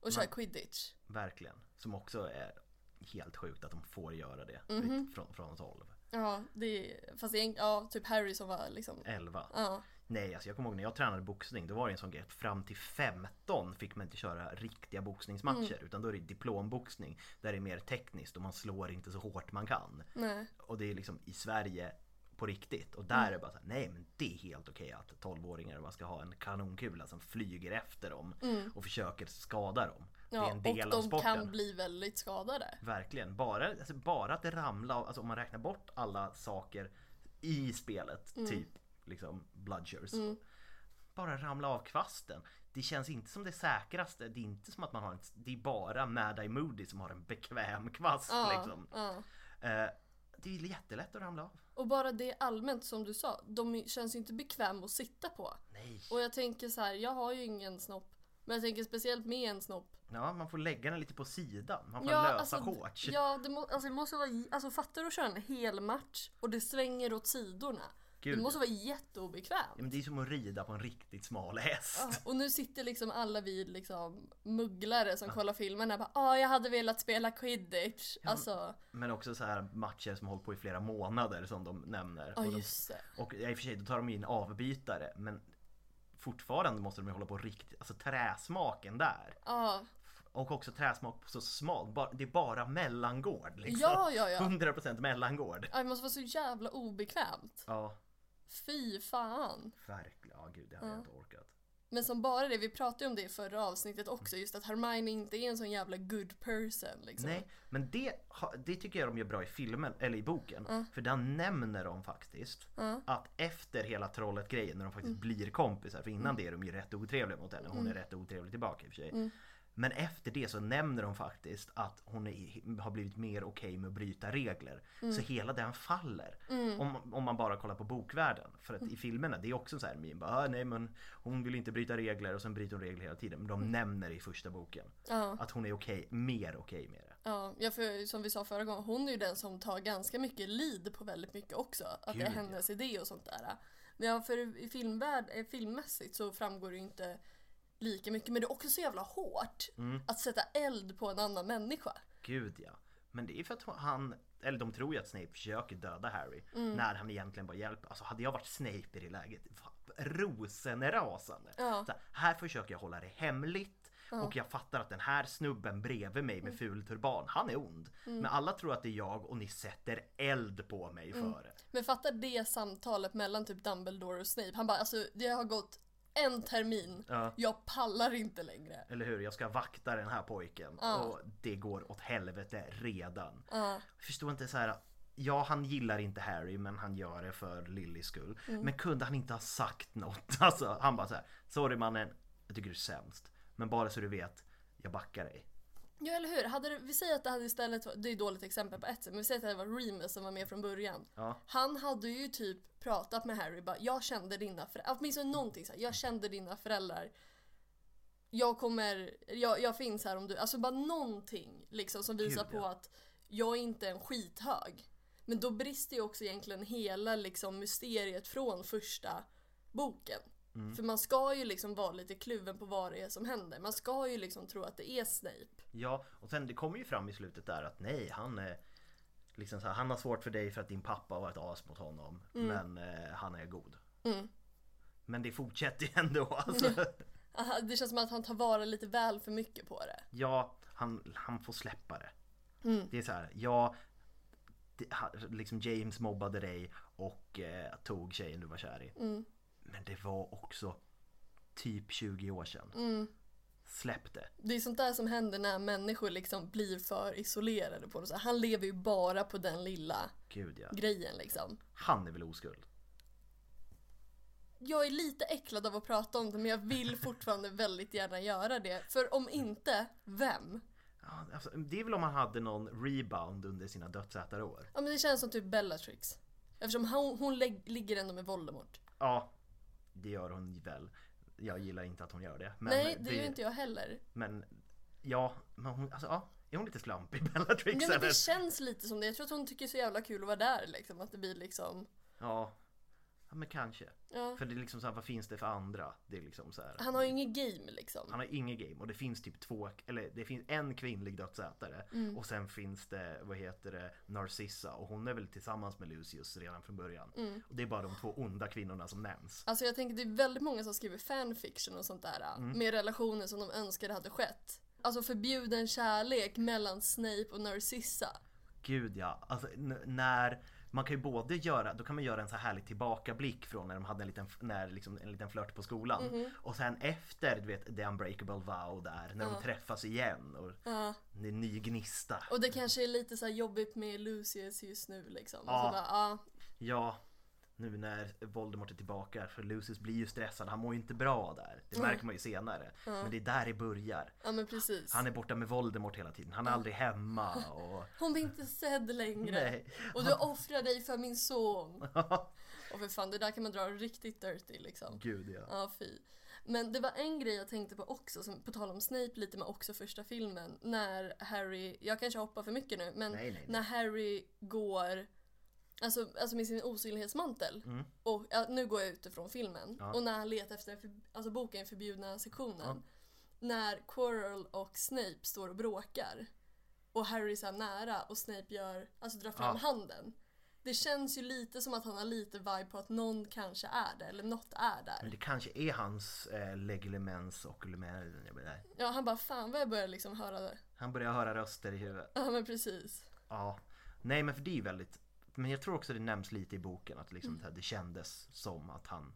Speaker 1: och kör quidditch.
Speaker 2: Verkligen. Som också är helt sjukt att de får göra det.
Speaker 1: Mhm.
Speaker 2: Från, från 12.
Speaker 1: Ja, det är, fast egent- ja, typ Harry som var liksom,
Speaker 2: 11.
Speaker 1: ja.
Speaker 2: Nej, alltså jag kommer ihåg när jag tränade boxning, då var det en sån grej att fram till 15 fick man inte köra riktiga boxningsmatcher.
Speaker 1: Mm.
Speaker 2: Utan då är det diplomboxning. Där det är mer tekniskt och man slår inte så hårt man kan.
Speaker 1: Nej.
Speaker 2: Och det är liksom i Sverige på riktigt. Och där
Speaker 1: Mm.
Speaker 2: är det bara så här, nej men det är helt okej att 12-åringar bara ska ha en kanonkula som flyger efter dem. Och försöker skada dem. Det är
Speaker 1: Mm.
Speaker 2: En
Speaker 1: och
Speaker 2: del av
Speaker 1: de
Speaker 2: sporten.
Speaker 1: kan bli väldigt skadade.
Speaker 2: Verkligen. Bara, alltså bara att ramla alltså om man räknar bort alla saker i spelet,
Speaker 1: Mm.
Speaker 2: typ liksom bludgers. Bara ramla av kvasten. Det känns inte som det säkraste. Det är inte som att man har en, det är bara Mad-Eye Moody som har en bekväm kvast
Speaker 1: Ja,
Speaker 2: liksom.
Speaker 1: ja.
Speaker 2: Eh, det är jättelätt att ramla av.
Speaker 1: Och bara det allmänt som du sa, de känns ju inte bekväm att sitta på.
Speaker 2: Nej.
Speaker 1: Och jag tänker så här, jag har ju ingen snopp. Men jag tänker speciellt med en snopp.
Speaker 2: Ja, man får lägga den lite på sidan. Man får lösa shorts.
Speaker 1: ja det, må, alltså det måste vara, alltså fattar du att köra en hel match och det svänger åt sidorna?
Speaker 2: Gud.
Speaker 1: Det måste vara jätteobekvämt.
Speaker 2: Ja, men det är som att rida på en riktigt smal häst.
Speaker 1: Ja, och nu sitter liksom alla vi liksom mugglare som kollar filmen och bara ah jag hade velat spela quidditch. Alltså,
Speaker 2: Men också så här matcher som hållit på i flera månader som de nämner.
Speaker 1: ja
Speaker 2: Och de-. Och i och för sig, då tar de in avbytare men fortfarande måste de ju hålla på riktigt, alltså träsmaken där.
Speaker 1: Ja,
Speaker 2: Och också träsmak på så smalt, det är bara mellangård liksom.
Speaker 1: Ja, ja, ja.
Speaker 2: 100% mellangård.
Speaker 1: Ja, det måste vara så jävla obekvämt.
Speaker 2: Ja.
Speaker 1: Fy fan.
Speaker 2: Verkligen, ja gud det hade jag inte orkat.
Speaker 1: Men som bara det, vi pratade ju om det i förra avsnittet också, just att Hermione inte är en sån jävla good person liksom.
Speaker 2: Nej, men det, det tycker jag de gör bra i filmen, eller i boken. För där nämner de faktiskt att efter hela trollet grejen när de faktiskt blir kompisar, för innan det är de ju rätt otrevliga mot henne, hon är rätt otrevlig tillbaka i och för sig. Men efter det så nämner de faktiskt att hon är, har blivit mer okej med att bryta regler. Så hela den faller. Om, om man bara kollar på bokvärlden. För att i filmerna, det är också så här meme, bara, ah, nej men hon vill inte bryta regler och sen bryter hon regler hela tiden. Men de nämner i första boken att hon är okej, mer okej med det.
Speaker 1: Ja, ja, för som vi sa förra gången, hon är ju den som tar ganska mycket lead på väldigt mycket också. Att det är
Speaker 2: Gud, ja.
Speaker 1: hennes idé och sånt där. Men ja, för i filmvärld, eh, filmmässigt så framgår det ju inte lika mycket. Men det är också så jävla hårt
Speaker 2: Mm.
Speaker 1: att sätta eld på en annan människa.
Speaker 2: Gud ja. Men det är för att han, eller de tror ju att Snape försöker döda Harry. När han egentligen bara hjälper. Alltså hade jag varit Snape i det läget, rosenrasande.
Speaker 1: Ja.
Speaker 2: Så här, här försöker jag hålla det hemligt. Och jag fattar att den här snubben bredvid mig med ful turban, han är ond. Men alla tror att det är jag och ni sätter eld på mig för det.
Speaker 1: Men fatta det samtalet mellan typ Dumbledore och Snape. Han bara alltså det har gått en termin.
Speaker 2: Ja.
Speaker 1: Jag pallar inte längre.
Speaker 2: Eller hur? Jag ska vakta den här pojken och det går åt helvete redan. Jag förstår inte så här. Ja, han gillar inte Harry men han gör det för Lillys skull. Men kunde han inte ha sagt något? Alltså, han bara så här. Sorry mannen, jag tycker du är sämst. Men bara så du vet, jag backar dig.
Speaker 1: Ja eller hur, hade det, vi säger att det hade istället det är ett dåligt exempel på ett sätt, men vi säger att det var Remus som var med från början.
Speaker 2: Ja.
Speaker 1: Han hade ju typ pratat med Harry bara, jag kände dina föräldrar, åtminstone någonting så här, jag kände dina föräldrar. Jag kommer, jag, jag finns här om du, alltså bara någonting liksom som visar
Speaker 2: Gud, ja.
Speaker 1: på att jag är inte en skithög. Men då brister ju också egentligen hela liksom mysteriet från första boken.
Speaker 2: Mm.
Speaker 1: För man ska ju liksom vara lite kluven på vad det är som händer. Man ska ju liksom tro att det är Snape.
Speaker 2: Ja, och sen det kommer ju fram i slutet där att nej, han är liksom så här, han har svårt för dig för att din pappa var ett as mot honom. Men eh, han är god. Men det fortsätter ju ändå. Alltså.
Speaker 1: Det känns som att han tar vara lite väl för mycket på det.
Speaker 2: Ja, han, han får släppa det.
Speaker 1: Mm.
Speaker 2: Det är så här, ja, det, liksom James mobbade dig och eh, tog tjejen du var kär i. Men det var också typ 20 år sedan.
Speaker 1: Mm.
Speaker 2: Släpp det.
Speaker 1: Det är sånt där som händer när människor liksom blir för isolerade på något sätt. Han lever ju bara på den lilla
Speaker 2: Gud ja.
Speaker 1: grejen liksom.
Speaker 2: Han är väl oskuld?
Speaker 1: Jag är lite äcklad av att prata om det men jag vill fortfarande väldigt gärna göra det. För om inte, vem?
Speaker 2: Ja, alltså, det är väl om han hade någon rebound under sina dödsätarår.
Speaker 1: Ja men det känns som typ Bellatrix. Eftersom hon, hon ligger ändå med Voldemort.
Speaker 2: Ja, det gör hon väl. Jag gillar inte att hon gör det.
Speaker 1: Nej, det gör inte jag heller.
Speaker 2: Men ja, men hon, alltså, ja, är hon lite slampig Bellatrix
Speaker 1: Ja, men
Speaker 2: eller?
Speaker 1: det känns lite som det. Jag tror att hon tycker det är så jävla kul att vara där liksom. Att det blir liksom...
Speaker 2: Ja. Ja, men kanske.
Speaker 1: Ja.
Speaker 2: För det är liksom så här, vad finns det för andra? Det är liksom så här.
Speaker 1: Han har ju ingen game liksom.
Speaker 2: Han har inget game och det finns typ två, eller det finns en kvinnlig dödsätare
Speaker 1: Mm.
Speaker 2: och sen finns det, vad heter det, Narcissa och hon är väl tillsammans med Lucius redan från början.
Speaker 1: Mm.
Speaker 2: Och det är bara de två onda kvinnorna som nämns.
Speaker 1: Alltså jag tänker det är väldigt många som skriver fanfiction och sånt där
Speaker 2: Mm.
Speaker 1: med relationer som de önskade hade skett. Alltså förbjuden kärlek mellan Snape och Narcissa.
Speaker 2: Gud ja, alltså när man kan ju både göra, då kan man göra en så här härlig tillbakablick från när de hade en liten, när liksom, en liten flört på skolan.
Speaker 1: Mhm.
Speaker 2: Och sen efter, du vet, the unbreakable vow där, när de träffas igen och
Speaker 1: Ja.
Speaker 2: det är ny gnista.
Speaker 1: Och det kanske är lite så här jobbigt med Lucius just nu liksom.
Speaker 2: Ja.
Speaker 1: bara, ja.
Speaker 2: Ja, nu när Voldemort är tillbaka, för Lucius blir ju stressad, han mår ju inte bra där. Det märker man ju senare. Men det är där det börjar.
Speaker 1: ja men precis.
Speaker 2: Han är borta med Voldemort hela tiden, han är aldrig hemma och...
Speaker 1: Hon blir inte sedd längre.
Speaker 2: Nej.
Speaker 1: Och du offrar dig för min son. Och för fan, det där kan man dra riktigt dirty liksom.
Speaker 2: Gud ja.
Speaker 1: Ja, fy. Men det var en grej jag tänkte på också, som, på tal om Snape lite med också första filmen. När Harry, jag kanske hoppar för mycket nu, men
Speaker 2: nej, nej.
Speaker 1: när Harry går Alltså, alltså med sin osynlighetsmantel.
Speaker 2: Mm.
Speaker 1: Och ja, nu går jag utifrån filmen. Och när han letar efter för, alltså boken förbjudna sektionen. När Quirrell och Snape står och bråkar. Och Harry är så nära och Snape gör, alltså drar fram
Speaker 2: Ja.
Speaker 1: handen. Det känns ju lite som att han har lite vibe på att någon kanske är där, eller något är där.
Speaker 2: Men det kanske är hans eh, legilimens och inte.
Speaker 1: Ja, han bara fan vad jag börjar liksom höra det.
Speaker 2: Han börjar höra röster i huvudet.
Speaker 1: Ja men precis.
Speaker 2: Ja. Nej men för det är ju väldigt Men jag tror också det nämns lite i boken att liksom det, här, det kändes som att han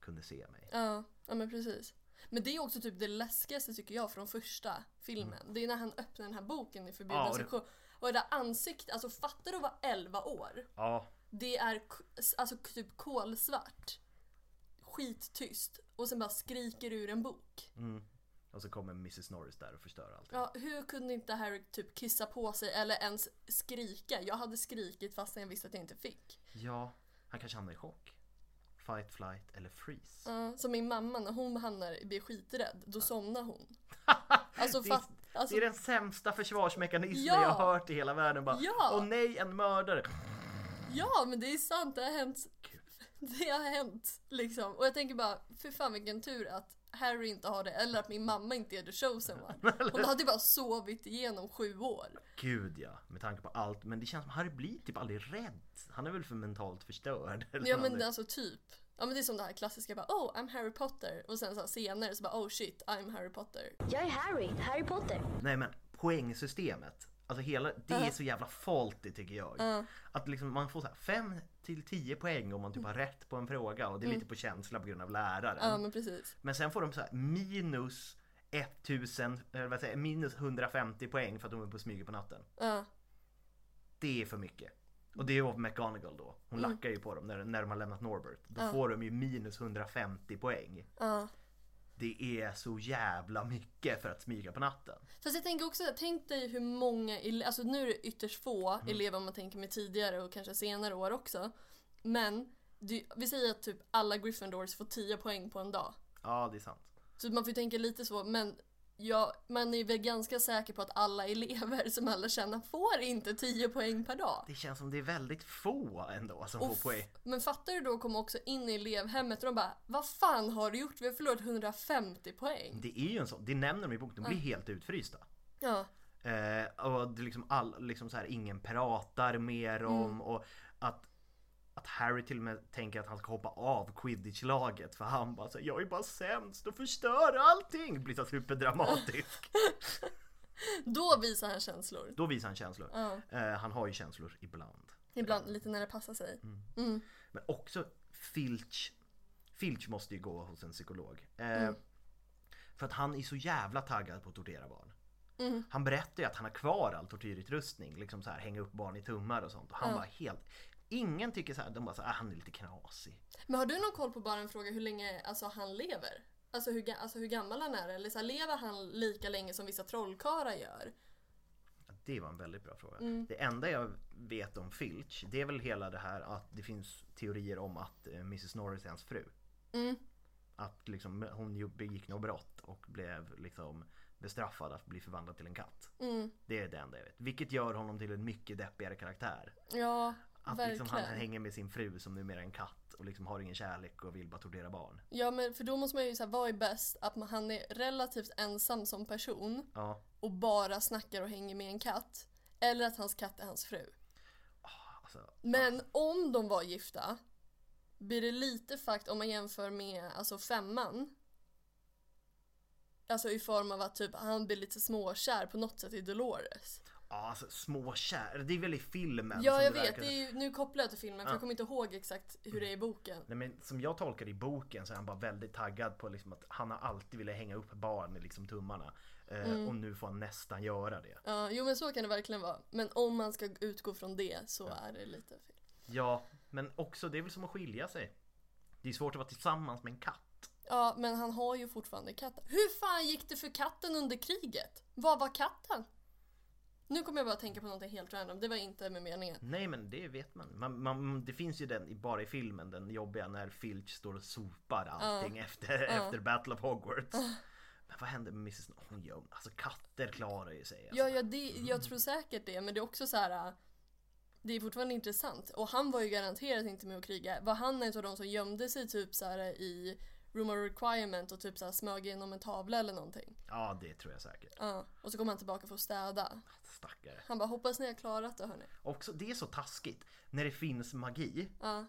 Speaker 2: kunde se mig.
Speaker 1: Ja, ja men precis. Men det är också typ det läskigaste tycker jag från första filmen. Det är när han öppnar den här boken i förbjuden
Speaker 2: Mm. Ja,
Speaker 1: sektion. Och det där ansiktet, alltså fattar du att vara 11 år?
Speaker 2: Ja,
Speaker 1: Det är alltså typ kolsvart. Skittyst. Och sen bara skriker ur en bok.
Speaker 2: Och så kommer Mrs Norris där och förstör allt.
Speaker 1: Ja, hur kunde inte Harry typ kissa på sig eller ens skrika? Jag hade skrikit fast jag visste att jag inte fick.
Speaker 2: Ja, han kanske hamnar i chock. Fight, flight eller freeze.
Speaker 1: Ja, som min mamma när hon hamnar, blir skiträdd, då somnar hon. Alltså,
Speaker 2: Det,
Speaker 1: fast, alltså
Speaker 2: det är den sämsta försvarsmekanismen
Speaker 1: Ja!
Speaker 2: jag har hört i hela världen. Bara,
Speaker 1: Ja!
Speaker 2: Åh nej, en mördare!
Speaker 1: Ja, men det är sant, det har hänt. Det har hänt liksom. Och jag tänker bara, för fan vilken tur att Harry inte har det, eller att min mamma inte är the chosen one. Hon hade ju bara sovit igenom sju år.
Speaker 2: Gud ja, med tanke på allt. Men det känns som Harry blir typ aldrig rädd. Han är väl för mentalt förstörd. eller
Speaker 1: Ja men alltså typ. Ja men det är som det här klassiska bara oh I'm Harry Potter och sen så här, senare så bara oh shit I'm Harry Potter.
Speaker 6: Jag är Harry, Harry Potter.
Speaker 2: Nej men poängsystemet. Alltså hela, det är så jävla faulty tycker jag. Att liksom man får så här 5 till 10 poäng om man typ har rätt på en fråga och det är lite på känsla på grund av läraren.
Speaker 1: Ja men precis.
Speaker 2: Men sen får de så här minus 1000, eller vad säger minus 150 poäng för att de är på smyger på natten.
Speaker 1: Ja.
Speaker 2: Det är för mycket. Och det var McGonagall då. Hon
Speaker 1: Mm.
Speaker 2: lackar ju på dem när, när de har lämnat Norbert. Då får de ju minus 150 poäng.
Speaker 1: Ja.
Speaker 2: Det är så jävla mycket för att smyga på natten.
Speaker 1: Fast jag tänker också, tänk dig hur många, ele- alltså nu är det ytterst få
Speaker 2: Mm.
Speaker 1: elever om man tänker med tidigare och kanske senare år också. Men det, vi säger att typ alla Gryffindors får 10 poäng på en dag.
Speaker 2: Ja, det är sant.
Speaker 1: Så man får ju tänka lite så, men ja, man är väl ganska säker på att alla elever som alla känner får inte 10 poäng per dag.
Speaker 2: Det känns som det är väldigt få ändå som får
Speaker 1: Och
Speaker 2: poäng.
Speaker 1: f- Men fattar du då komma också in i elevhemmet och de bara Vad fan har du gjort? Vi har förlorat 150 poäng.
Speaker 2: Det är ju en sån, det nämner de i boken, de blir helt utfrysta.
Speaker 1: Ja,
Speaker 2: Eh, och det liksom all, liksom så här, ingen pratar mer om
Speaker 1: Mm.
Speaker 2: och att att Harry till och med tänker att han ska hoppa av quidditch-laget för han bara säger jag är bara sämst och förstör allting. Blir så superdramatisk.
Speaker 1: då visar han känslor.
Speaker 2: Då visar han känslor.
Speaker 1: Ja.
Speaker 2: Eh, han har ju känslor ibland.
Speaker 1: Ibland lite när det passar sig.
Speaker 2: Men också Filch. Filch måste ju gå hos en psykolog. Eh,
Speaker 1: Mm.
Speaker 2: För att han är så jävla taggad på att tortera barn.
Speaker 1: Mm.
Speaker 2: Han berättar ju att han har kvar all tortyrutrustning, liksom så här hänga upp barn i tummar och sånt. Och han var helt... Ingen tycker så här, de bara så här, ah, han är lite knasig.
Speaker 1: Men har du någon koll på bara en fråga hur länge alltså, han lever? Alltså hur, alltså hur gammal han är? Eller så här, lever han lika länge som vissa trollkarlar gör?
Speaker 2: Det var en väldigt bra fråga.
Speaker 1: Mm.
Speaker 2: Det enda jag vet om Filch, det är väl hela det här att det finns teorier om att eh, Mrs Norris är hans fru.
Speaker 1: Mm.
Speaker 2: Att liksom, hon begick något brott och blev liksom bestraffad att bli förvandlad till en katt.
Speaker 1: Mm.
Speaker 2: Det är det enda jag vet. Vilket gör honom till en mycket deppigare karaktär.
Speaker 1: Ja,
Speaker 2: Att liksom han hänger med sin fru som numera är en katt och liksom har ingen kärlek och vill bara tortera barn.
Speaker 1: Ja men för då måste man ju säga vad är bäst? Att man, han är relativt ensam som person
Speaker 2: Ja,
Speaker 1: och bara snackar och hänger med en katt. Eller att hans katt är hans fru.
Speaker 2: alltså,
Speaker 1: Men om de var gifta blir det lite fakt om man jämför med alltså femman. Alltså i form av att typ han blir lite småkär på något sätt i Dolores.
Speaker 2: Ja, alltså småkär. Det är väl i filmen
Speaker 1: Ja jag
Speaker 2: det
Speaker 1: vet, det är ju, nu kopplar jag till filmen för jag kommer inte ihåg exakt hur det är i boken.
Speaker 2: Nej, men som jag tolkar i boken så är han bara väldigt taggad på liksom att han har alltid velat hänga upp barn i liksom tummarna. Eh,
Speaker 1: Mm.
Speaker 2: Och nu får han nästan göra det.
Speaker 1: Ja, jo men så kan det verkligen vara. Men om man ska utgå från det så är det lite fel.
Speaker 2: Ja, men också det är väl som att skilja sig. Det är svårt att vara tillsammans med en katt.
Speaker 1: Ja, men han har ju fortfarande katten. Hur fan gick det för katten under kriget? Vad var katten? Nu kommer jag bara tänka på någonting helt random. Det var inte med meningen.
Speaker 2: Nej men det vet man. man, man det finns ju den bara i filmen, den jobbiga när Filch står och sopar allting efter, efter Battle of Hogwarts. Men vad hände med Mrs. Hon gör, alltså katter klarar ju sig. Alltså.
Speaker 1: Ja, ja det, jag tror säkert det, men det är också så här. Det är fortfarande intressant. Och han var ju garanterat inte med att kriga. Var han en av de som gömde sig typ så här i Room of Requirement och typ så här smög igenom en tavla eller någonting?
Speaker 2: Ja det tror jag säkert.
Speaker 1: Ja, och så kom han tillbaka för att städa.
Speaker 2: Stackare.
Speaker 1: Han bara, hoppas ni har klarat det hörni.
Speaker 2: Också, det är så taskigt när det finns magi.
Speaker 1: Ja.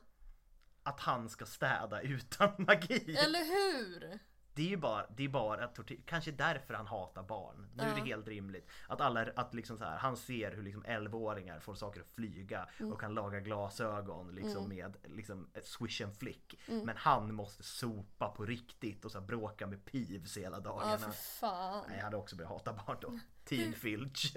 Speaker 2: Att han ska städa utan magi.
Speaker 1: Eller hur?
Speaker 2: Det är ju bara, det är bara tortyr. Kanske därför han hatar barn. Nu är det helt rimligt. Att alla, att liksom så här, han ser hur liksom 11-åringar får saker att flyga
Speaker 1: Mm.
Speaker 2: och kan laga glasögon liksom med liksom swish and flick.
Speaker 1: Mm.
Speaker 2: Men han måste sopa på riktigt och så här, bråka med Peeves hela
Speaker 1: Ja
Speaker 2: dagarna.
Speaker 1: för fan.
Speaker 2: Nej, jag hade också börjat hata barn då. Teen Filch.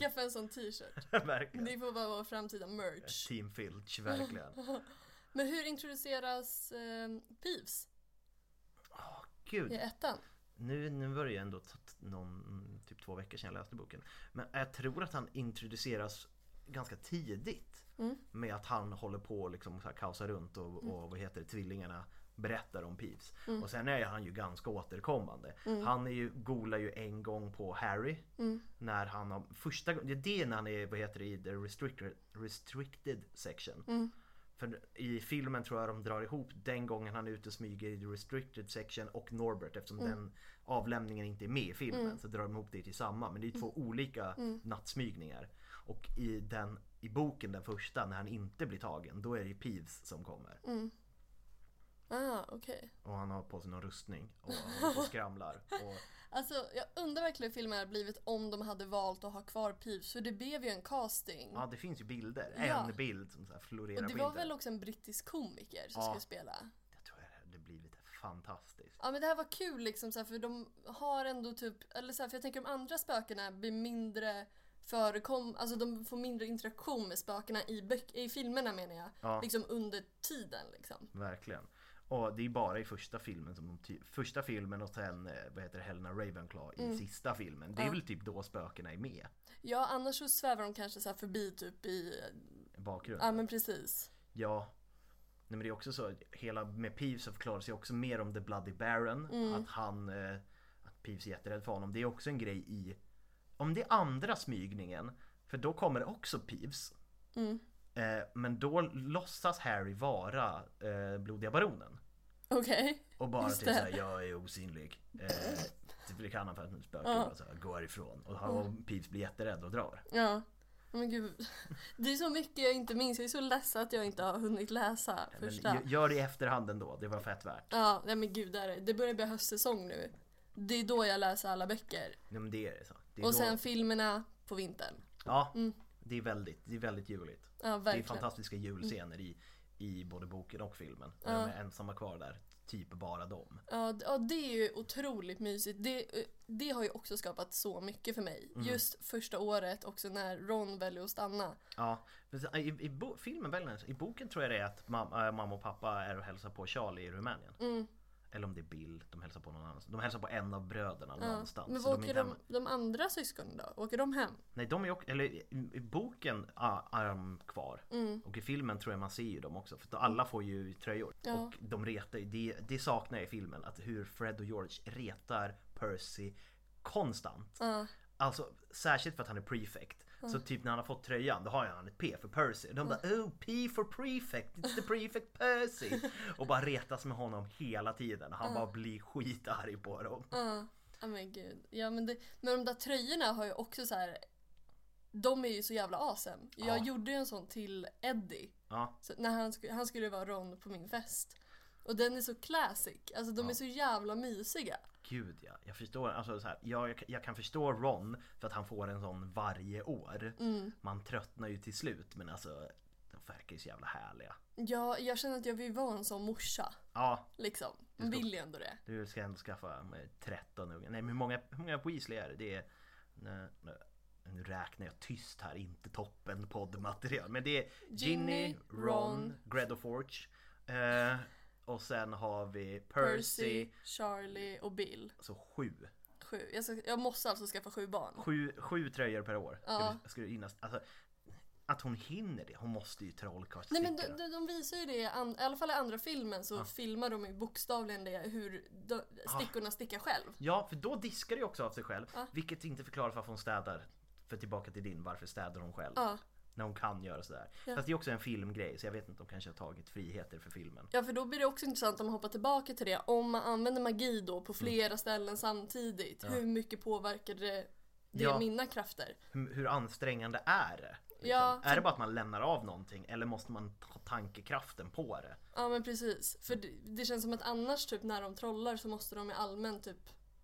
Speaker 1: Skaffa en sån t-shirt.
Speaker 2: verkligen.
Speaker 1: Det får vara vår framtida merch.
Speaker 2: Team Filch, verkligen.
Speaker 1: Men hur introduceras eh, Peeves
Speaker 2: Gud,
Speaker 1: i ettan?
Speaker 2: nu, nu var det ju ändå någon, typ två veckor sedan jag läste boken. Men jag tror att han introduceras ganska tidigt. Med att han håller på och liksom så här kaosar runt och, och vad heter det, tvillingarna berättar om Peeves. Och sen är han ju ganska återkommande. Han är ju, golar ju en gång på Harry. När han har, första gången, det är när han är, vad heter det, i the restricted, restricted section. För i filmen tror jag de drar ihop den gången han är ute och smyger i the restricted section och Norbert eftersom den avlämningen inte är med i filmen så drar de ihop det till samma. Men det är två olika nattsmygningar. Och i, den, i boken, den första, när han inte blir tagen, då är det Peeves som kommer.
Speaker 1: Ah, okej.
Speaker 2: Och han har på sig någon rustning och, på och skramlar. Och,
Speaker 1: Alltså jag undrar verkligen hur filmen hade blivit om de hade valt att ha kvar Peeves för det blev ju en casting.
Speaker 2: ja, det finns ju bilder.
Speaker 1: Ja.
Speaker 2: En bild som så här florerar
Speaker 1: och det var väl också en brittisk komiker som
Speaker 2: Ja.
Speaker 1: skulle spela.
Speaker 2: Jag tror det hade blivit fantastiskt.
Speaker 1: Ja men det här var kul liksom så här, för de har ändå typ, eller så här, för jag tänker de andra spökena blir mindre förekom, alltså de får mindre interaktion med spökena i, böck, i filmerna menar jag.
Speaker 2: Ja.
Speaker 1: Liksom under tiden liksom.
Speaker 2: Verkligen. Och det är bara i första filmen som de Första filmen och sen, eh, vad heter det, Helena Ravenclaw i
Speaker 1: Mm.
Speaker 2: sista filmen. Det är väl typ då spökena är med
Speaker 1: Ja annars så svävar de kanske så här förbi typ i,
Speaker 2: i bakgrunden.
Speaker 1: ja men precis.
Speaker 2: Ja. Nej men det är också så, hela med Peeves så förklaras ju också mer om The Bloody Baron.
Speaker 1: Mm.
Speaker 2: Att han, eh, att Peeves är jätterädd för honom. Det är också en grej i, om det är andra smygningen, för då kommer det också Peeves.
Speaker 1: Mm.
Speaker 2: Eh, men då låtsas Harry vara eh, Blodiga Baronen.
Speaker 1: Okej.
Speaker 2: Och bara
Speaker 1: Just
Speaker 2: till
Speaker 1: det.
Speaker 2: såhär, jag är osynlig. Eh, det kan han för att han spökar och så här, gå härifrån. Och, han, och Peeves blir jätterädd och drar.
Speaker 1: Ja. Men gud. Det är så mycket jag inte minns. Jag är så ledsen att jag inte har hunnit läsa
Speaker 2: Men
Speaker 1: första.
Speaker 2: gö- gör det i efterhand ändå, det var fett värt.
Speaker 1: Ja, nej men gud det, är det. det börjar bli höstsäsong nu. Det är då jag läser alla böcker.
Speaker 2: Nej, men det är det så. Det är
Speaker 1: Och
Speaker 2: då,
Speaker 1: sen filmerna på vintern.
Speaker 2: Ja, det är väldigt, det är väldigt juligt.
Speaker 1: Ja,
Speaker 2: Det är.
Speaker 1: Mm.
Speaker 2: fantastiska julscener i, i både boken och filmen. Och de är ensamma kvar där, typ bara dem.
Speaker 1: Ja, ja, det är ju otroligt mysigt. Det, eh, det har ju också skapat så mycket för mig.
Speaker 2: Mm.
Speaker 1: Just första året också när Ron väljer att stanna.
Speaker 2: Ja, i, i bo, filmen väljer I boken tror jag det är att mamma, äh, mamma och pappa är och hälsar på Charlie i Rumänien.
Speaker 1: Mm.
Speaker 2: Eller om det är Bill, de hälsar på någon annan. De hälsar på en av bröderna någonstans.
Speaker 1: Men vad åker de, de andra syskonen då? Åker de hem?
Speaker 2: Nej, de är ju, eller i, boken ah, är de kvar.
Speaker 1: Mm.
Speaker 2: Och i filmen tror jag man ser ju dem också. För alla får ju tröjor.
Speaker 1: Ja.
Speaker 2: Och de retar ju, det, det saknar jag i filmen. Att hur Fred och George retar Percy konstant. Alltså särskilt för att han är prefect. Så typ när han har fått tröjan då har han ett P för Percy. De bara oh P for prefect, it's the prefect Percy. Och bara retas med honom hela tiden. Han bara blir skitarg på dem.
Speaker 1: Ja men gud. Ja men, det, men de där tröjorna har ju också så här. De är ju så jävla awesome. Jag
Speaker 2: Ja.
Speaker 1: gjorde ju en sån till Eddie.
Speaker 2: Ja,
Speaker 1: Så när han, han skulle vara Ron på min fest. Och den är så classic. Alltså de är så jävla mysiga.
Speaker 2: Gud ja. Jag förstår, alltså så här, jag, jag, jag kan förstå Ron för att han får en sån varje år. Man tröttnar ju till slut men alltså de verkar ju så jävla härliga.
Speaker 1: Ja, jag känner att jag vill vara en sån morsa.
Speaker 2: Ja,
Speaker 1: Liksom. Man vill ju ändå det.
Speaker 2: du ska ändå skaffa med 13 ungar. Nej men hur många, hur många Weasley är det? Det är... Nej, nej. Nu räknar jag tyst här, inte toppen poddmaterial. Men det är Ginny,
Speaker 1: Ginny,
Speaker 2: Ron,
Speaker 1: Ron,
Speaker 2: Gredoforge. Eh, och sen har vi Percy.
Speaker 1: Percy, Charlie och Bill.
Speaker 2: Alltså sju.
Speaker 1: Sju. Jag, ska, jag måste alltså skaffa sju barn.
Speaker 2: Sju, sju tröjor per år.
Speaker 1: Ja.
Speaker 2: Ska, ska det innas, alltså, att hon hinner det. Hon måste ju trollkarlssticka.
Speaker 1: Nej men de, de, de visar ju det, i alla fall i andra filmen så filmar de ju bokstavligen det hur de, stickorna stickar själv.
Speaker 2: Ja, för då diskar det ju också av sig själv. Vilket inte förklarar varför hon städar. För tillbaka till din, varför städar hon själv?
Speaker 1: Ja.
Speaker 2: När hon kan göra sådär. Fast det är också en filmgrej så jag vet inte om de kanske har tagit friheter för filmen.
Speaker 1: Ja för då blir det också intressant om man hoppar tillbaka till det. Om man använder magi då på flera ställen samtidigt. Hur mycket påverkar det, det
Speaker 2: Ja.
Speaker 1: mina krafter?
Speaker 2: Hur, hur ansträngande är det? Liksom.
Speaker 1: Ja,
Speaker 2: Är det bara att man lämnar av någonting eller måste man ta tankekraften på det?
Speaker 1: Ja men precis. För det, det känns som att annars typ när de trollar så måste de i allmänt typ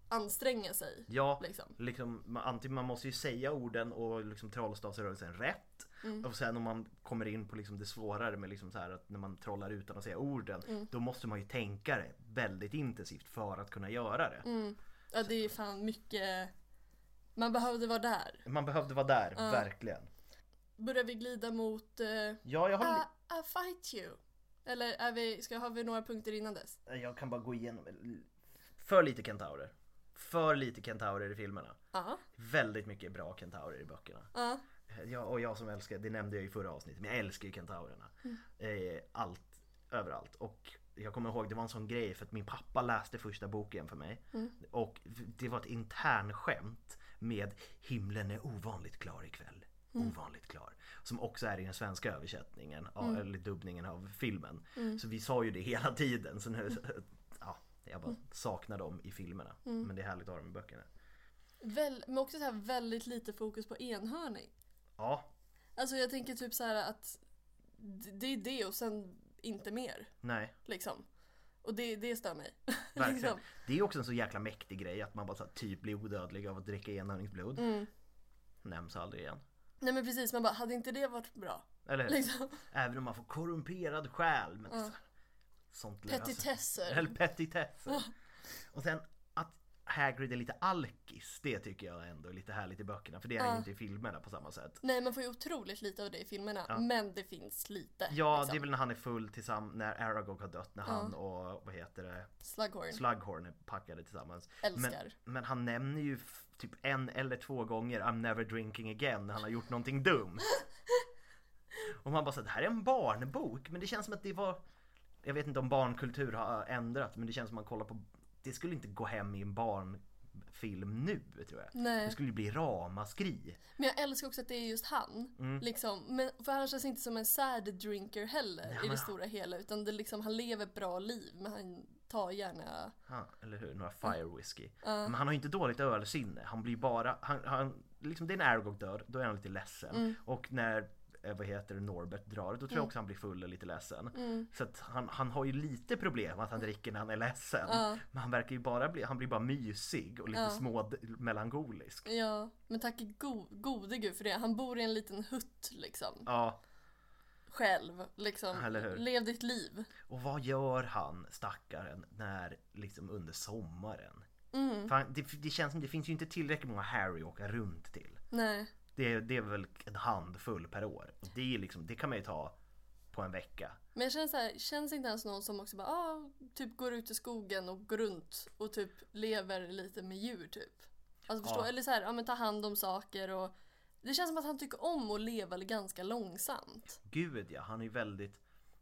Speaker 1: anstränga sig.
Speaker 2: Ja,
Speaker 1: Liksom.
Speaker 2: liksom, man, antingen man måste ju säga orden och liksom trollstavsrörelsen rätt
Speaker 1: Mm.
Speaker 2: och sen om man kommer in på liksom det svårare med liksom så här att när man trollar utan att säga orden
Speaker 1: Mm.
Speaker 2: då måste man ju tänka det väldigt intensivt för att kunna göra det.
Speaker 1: Mm. Ja det är fan mycket Man behövde vara där.
Speaker 2: Man behövde vara där, verkligen.
Speaker 1: Börjar vi glida mot uh,
Speaker 2: Ja, jag, har,
Speaker 1: I, I fight you? Eller är vi, ska, har vi några punkter innan dess?
Speaker 2: jag kan bara gå igenom för lite kentaurer. För lite kentaurer i filmerna.
Speaker 1: Ja.
Speaker 2: Väldigt mycket bra kentaurer i böckerna.
Speaker 1: Ja.
Speaker 2: Ja, och jag som älskar, det nämnde jag i förra avsnittet, men jag älskar ju kentaurerna. Eh, allt, överallt. Och jag kommer ihåg, det var en sån grej för att min pappa läste första boken för mig. Och det var ett internskämt med Himlen är ovanligt klar ikväll. Ovanligt klar. Som också är i den svenska översättningen, av, eller dubbningen av filmen. Så vi sa ju det hela tiden. Så nu, ja, jag bara saknar dem i filmerna. Men det är härligt att ha dem i böckerna.
Speaker 1: Väl, men också så här väldigt lite fokus på enhörning.
Speaker 2: Ja,
Speaker 1: Alltså jag tänker typ så här att det är det och sen inte mer.
Speaker 2: nej.
Speaker 1: Liksom. Och det, det stör mig. Liksom.
Speaker 2: Det är också en så jäkla mäktig grej att man bara så här, typ blir odödlig av att dricka enhörningsblod.
Speaker 1: Mm.
Speaker 2: Nämns aldrig igen.
Speaker 1: Nej men precis, man bara, hade inte det varit bra?
Speaker 2: Eller hur?
Speaker 1: Liksom.
Speaker 2: Även om man får korrumperad själ. Men så, sånt löser
Speaker 1: Petitesser.
Speaker 2: Eller petitesser. Och sen att Hagrid är lite alkis. Det tycker jag ändå är lite härligt i böckerna. För det är han ju inte i filmerna på samma sätt.
Speaker 1: Nej man får ju otroligt lite av det i filmerna. Men det finns lite.
Speaker 2: Ja,
Speaker 1: liksom.
Speaker 2: det är väl när han är full tillsammans, när Aragog har dött, när han och vad heter det,
Speaker 1: Slughorn.
Speaker 2: Slughorn är packade tillsammans.
Speaker 1: Älskar.
Speaker 2: Men, men han nämner ju typ en eller två gånger I'm never drinking again när han har gjort någonting dumt. Och man bara säger det här är en barnbok men det känns som att det var Jag vet inte om barnkultur har ändrat men det känns som att man kollar på Det skulle inte gå hem i en barnfilm nu tror jag.
Speaker 1: Nej.
Speaker 2: Det skulle bli ramaskri.
Speaker 1: Men jag älskar också att det är just han.
Speaker 2: Mm.
Speaker 1: Liksom. Men, för han känns inte som en sad drinker heller i
Speaker 2: men-
Speaker 1: det stora hela. Utan det liksom, han lever ett bra liv men han tar gärna...
Speaker 2: Ja, eller hur? Några fire whiskey. Men han har ju inte dåligt ölsinne. Han blir bara, han, han, liksom det är när Aragog dör, då är han lite ledsen. Och när, eh, vad heter det, Norbert drar, då tror jag också han blir full och lite ledsen. Så att han, han har ju lite problem att han dricker när han är ledsen. Men han verkar ju bara bli, han blir bara mysig och lite små melankolisk.
Speaker 1: Ja, men tack go, gode gud för det. Han bor i en liten hutt liksom.
Speaker 2: Ja,
Speaker 1: Själv. Liksom. Lev ditt liv.
Speaker 2: och vad gör han stackaren när liksom under sommaren?
Speaker 1: Mm.
Speaker 2: Han, det, det känns som det finns ju inte tillräckligt många Harry att åka runt till.
Speaker 1: Nej.
Speaker 2: Det, är- det är väl en handfull per år. Och det, är liksom, det kan man ju ta på en vecka.
Speaker 1: Men jag känner så här, känns inte ens någon som också bara, ah, typ går ut i skogen och går runt och typ lever lite med djur typ. Alltså förstå,
Speaker 2: Ja.
Speaker 1: eller så här, ja men ta hand om saker och det känns som att han tycker om att leva ganska långsamt.
Speaker 2: Gud ja, han är ju väldigt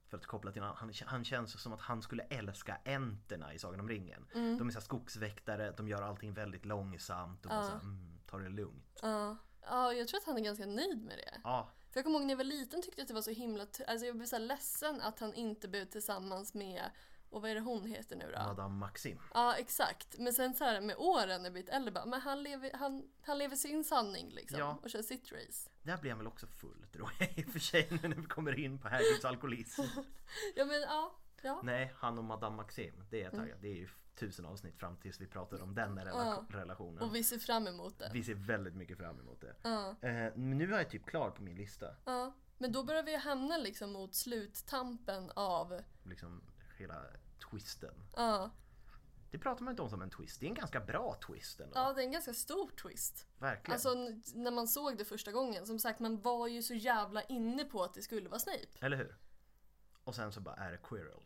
Speaker 2: för att koppla till han, han känns som att han skulle älska enterna i Sagan om ringen.
Speaker 1: Mm.
Speaker 2: De är så skogsväktare, de gör allting väldigt långsamt och bara så här, mm, tar det lugnt.
Speaker 1: Ja, ja, jag tror att han är ganska nöjd med det.
Speaker 2: Ja,
Speaker 1: För jag kommer ihåg när jag var liten tyckte jag att det var så himla, alltså jag blev så ledsen att han inte blev tillsammans med, och vad är det hon heter nu då?
Speaker 2: Madame Maxim.
Speaker 1: Ja exakt, men sen så här med åren när jag blivit äldre bara, men han lever, han, han lever sin sanning liksom
Speaker 2: Ja.
Speaker 1: och kör sitt race.
Speaker 2: Där blir han väl också full tror jag i och för sig nu när vi kommer in på Hagrids alkoholism.
Speaker 1: Ja men ja, ja.
Speaker 2: Nej, han och Madame Maxim, det är jag taggad. Det är ju tusen avsnitt fram tills vi pratar om den rela- relationen.
Speaker 1: Och vi ser fram emot det.
Speaker 2: Vi ser väldigt mycket fram emot det. Eh, nu är jag typ klar på min lista.
Speaker 1: Ja. Men då börjar vi hamna liksom mot sluttampen av,
Speaker 2: Liksom hela twisten.
Speaker 1: ja,
Speaker 2: Det pratar man inte om som en twist. Det är en ganska bra twist ändå.
Speaker 1: ja det är en ganska stor twist.
Speaker 2: Verkligen.
Speaker 1: Alltså när man såg det första gången, som sagt man var ju så jävla inne på att det skulle vara Snape.
Speaker 2: Eller hur? Och sen så bara är det Quirrell.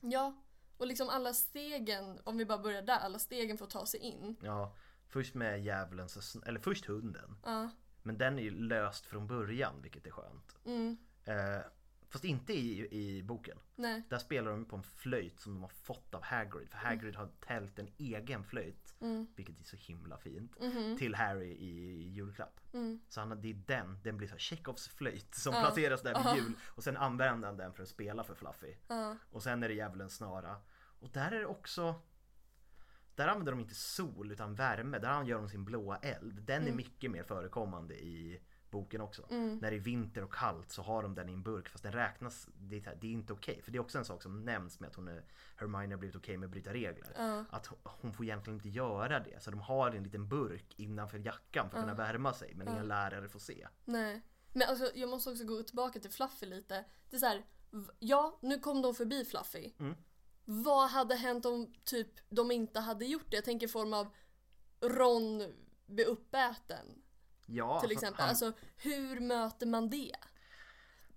Speaker 1: Ja, och liksom alla stegen, om vi bara börjar där, alla stegen för att ta sig in.
Speaker 2: Ja, först med djävulen, eller först hunden.
Speaker 1: Ja,
Speaker 2: Men den är ju löst från början, vilket är skönt.
Speaker 1: Mm.
Speaker 2: Eh, fast inte i, i boken.
Speaker 1: nej,
Speaker 2: Där spelar de på en flöjt som de har fått av Hagrid. För Hagrid har tält en egen flöjt, vilket är så himla fint, till Harry i julklapp. Så han, det är den, den blir så Chekhovs flöjt som placeras där vid jul. Och sen använder han den för att spela för Fluffy. Och sen är det djävulens snara. Och där är det också där använder de inte sol utan värme, där gör de sin blåa eld. Den är mycket mer förekommande i boken också.
Speaker 1: Mm.
Speaker 2: När det är vinter och kallt så har de den i en burk fast den räknas, det är, det är inte okej. För det är också en sak som nämns med att hon är, Hermione har blivit okej med att bryta regler. Att hon- får egentligen inte göra det. Så de har en liten burk innanför jackan för att kunna värma sig men ingen lärare får se.
Speaker 1: Nej. Men alltså jag måste också gå tillbaka till Fluffy lite. Det är så här, ja nu kom de förbi Fluffy.
Speaker 2: Mm.
Speaker 1: Vad hade hänt om typ de inte hade gjort det? Jag tänker i form av Ron blir uppäten
Speaker 2: Ja,
Speaker 1: till
Speaker 2: alltså,
Speaker 1: exempel.
Speaker 2: han-
Speaker 1: Alltså hur möter man det?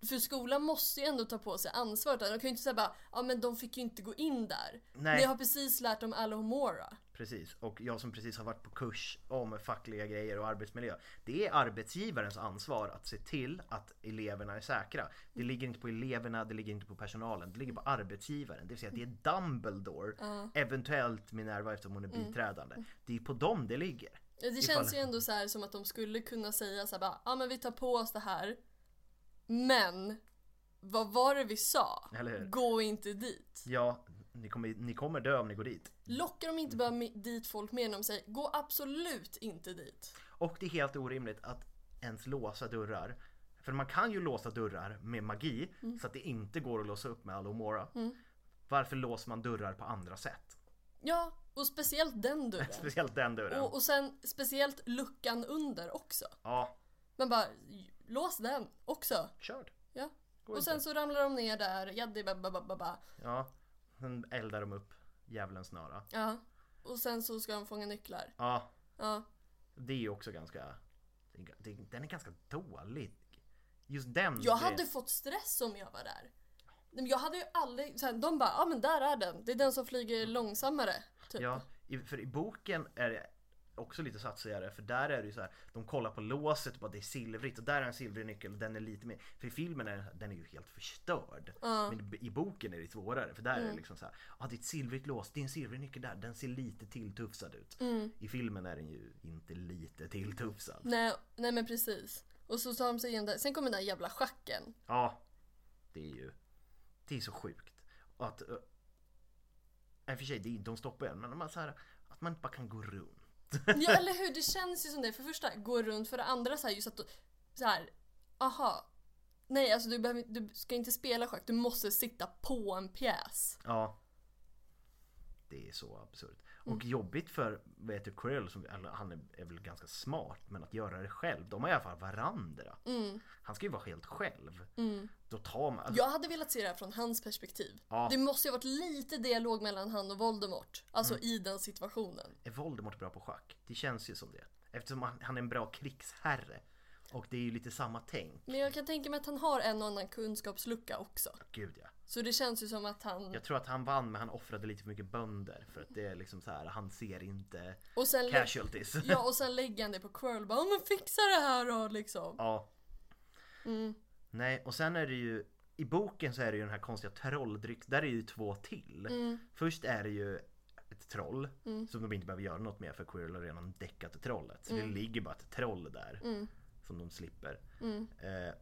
Speaker 1: För skolan måste ju ändå ta på sig ansvaret. De kan ju inte säga bara, ja men de fick ju inte gå in där.
Speaker 2: Nej.
Speaker 1: Ni har precis lärt dem Alohomora.
Speaker 2: Precis, och jag som precis har varit på kurs om fackliga grejer och arbetsmiljö. Det är arbetsgivarens ansvar att se till att eleverna är säkra. Det ligger inte på eleverna, det ligger inte på personalen, det ligger på arbetsgivaren. Det vill säga att det är Dumbledore, eventuellt Minerva eftersom hon är biträdande. Det är på dem det ligger.
Speaker 1: Det
Speaker 2: Ifall-
Speaker 1: känns ju ändå så här som att de skulle kunna säga så här bara, ja men vi tar på oss det här. Men, vad var det vi sa? Gå inte dit.
Speaker 2: Ja, ni kommer, ni kommer dö om ni går dit.
Speaker 1: Lockar de inte bara dit folk än de säger, gå absolut inte dit.
Speaker 2: Och det är helt orimligt att ens låsa dörrar. För man kan ju låsa dörrar med magi så att det inte går att låsa upp med Alomora. Varför låser man dörrar på andra sätt?
Speaker 1: Ja, och speciellt den dörren.
Speaker 2: Speciellt den dörren.
Speaker 1: Och, och sen speciellt luckan under också.
Speaker 2: Ja,
Speaker 1: Men bara, lås den också.
Speaker 2: körd.
Speaker 1: Ja. Och sen så ramlar de ner där, jaddi babba.
Speaker 2: Ja, sen eldar de upp djävulens snara.
Speaker 1: Ja. Och sen så ska de fånga nycklar.
Speaker 2: Ja,
Speaker 1: Ja.
Speaker 2: det är ju också ganska... Den är ganska dålig. Just den
Speaker 1: Jag
Speaker 2: grejen.
Speaker 1: hade fått stress om jag var där. Jag hade ju aldrig, här, de bara, ja men där är den. Det är den som flyger långsammare. Typ.
Speaker 2: Ja, för i boken är det också lite satsigare för där är det ju så här, de kollar på låset och bara det är silvrigt och där är en silvrig nyckel och den är lite mer, för i filmen är den, den är ju helt förstörd. Men i, boken är det svårare för där är det liksom så här, ja det är ett silvrigt lås, det är en silvrig nyckel där, den ser lite tilltufsad ut. I filmen är den ju inte lite tilltufsad.
Speaker 1: Nej, nej men precis. Och så tar de sig igen där. Sen kommer den där jävla schacken.
Speaker 2: Ja, det är ju, det är så sjukt. Att, uh, i och för sig, de stoppar ju en, men man, så här, att man inte bara kan gå runt.
Speaker 1: Ja eller hur, det känns ju som det. För det första, gå runt. För det andra så här, just att så här, aha. Nej alltså du, behöver, du ska inte spela schack, du måste sitta på en pjäs.
Speaker 2: Ja. Det är så absurt. Och
Speaker 1: Mm.
Speaker 2: jobbigt för, vad heter Quirrell, som, han är, är väl ganska smart, men att göra det själv. De har i alla fall varandra.
Speaker 1: Mm.
Speaker 2: Han ska ju vara helt själv. Då tar man... Alltså,
Speaker 1: Jag hade velat se det här från hans perspektiv.
Speaker 2: Ja.
Speaker 1: Det måste ju ha varit lite dialog mellan han och Voldemort. Alltså
Speaker 2: Mm.
Speaker 1: i den situationen.
Speaker 2: Är Voldemort bra på schack? Det känns ju som det. Eftersom han, han är en bra krigsherre. Och det är ju lite samma tänk.
Speaker 1: Men jag kan tänka mig att han har en och annan kunskapslucka också.
Speaker 2: Gud ja.
Speaker 1: Så det känns ju som att han...
Speaker 2: Jag tror att han vann men han offrade lite för mycket bönder. För att det är liksom så här, han ser inte
Speaker 1: Och sen,
Speaker 2: casualties.
Speaker 1: ja, och sen lägger han det på Quirrell bara, "Ja, men fixa det här då liksom.
Speaker 2: Ja. Nej, och sen är det ju i boken så är det ju den här konstiga trolldrycks, där är ju två till. Först är det ju ett troll som de inte behöver göra något med för Quirrell har redan däckat trollet. Så det ligger bara ett troll där som de slipper. Eh,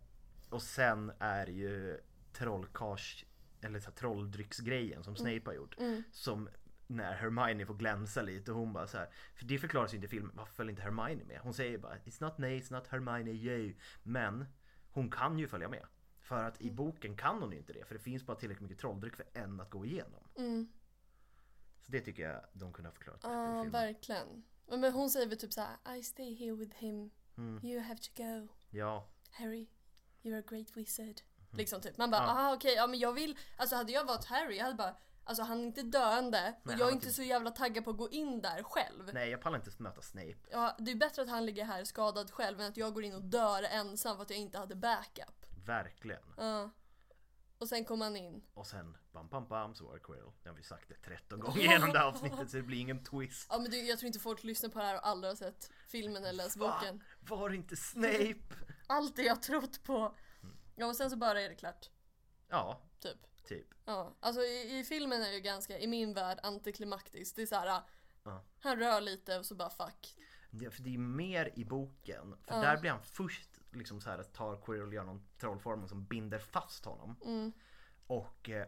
Speaker 2: och sen är det ju trollkars eller så här, trolldrycksgrejen som Snape har gjort. Som när Hermione får glänsa lite och hon bara så här, För det förklaras ju inte i filmen, varför följer inte Hermione med? Hon säger bara It's not Nate, it's not Hermione, yay. Men hon kan ju följa med. För att i boken kan hon ju inte det, för det finns bara tillräckligt mycket trolldryck för en att gå igenom. Så det tycker jag de kunde ha förklarat bättre i
Speaker 1: Ja,
Speaker 2: filmen.
Speaker 1: verkligen. Men hon säger väl typ så här: I stay here with him.
Speaker 2: Mm.
Speaker 1: You have to go.
Speaker 2: Ja,
Speaker 1: Harry, you're a great wizard.
Speaker 2: Mm.
Speaker 1: Liksom typ. Man bara, aha okej, ja men jag vill, alltså hade jag varit Harry, jag hade bara, alltså han är inte döende och jag är inte
Speaker 2: typ-
Speaker 1: så jävla taggad på att gå in där själv.
Speaker 2: nej jag pallar inte möta Snape.
Speaker 1: Ja, det är bättre att han ligger här skadad själv än att jag går in och dör ensam för att jag inte hade backup.
Speaker 2: Verkligen.
Speaker 1: Ja. Och sen kom han in.
Speaker 2: Och sen bam bam bam så var det Quirrell. Det har vi sagt det 13 gånger genom det här avsnittet så det blir ingen twist.
Speaker 1: Ja men det, jag tror inte folk lyssnar på det här och aldrig har sett filmen eller läst boken.
Speaker 2: Va? Var inte Snape?
Speaker 1: Allt det jag trott på. Ja och sen så bara är det klart.
Speaker 2: Ja,
Speaker 1: Typ.
Speaker 2: typ.
Speaker 1: Ja, alltså i, i filmen är ju ganska, i min värld, antiklimaktiskt. Det är såhär,
Speaker 2: Ja.
Speaker 1: han rör lite och så bara fuck.
Speaker 2: Det, för det är mer i boken. För där blir han först liksom så här tar Quirrell och gör någon trollformel som binder fast honom. Och eh,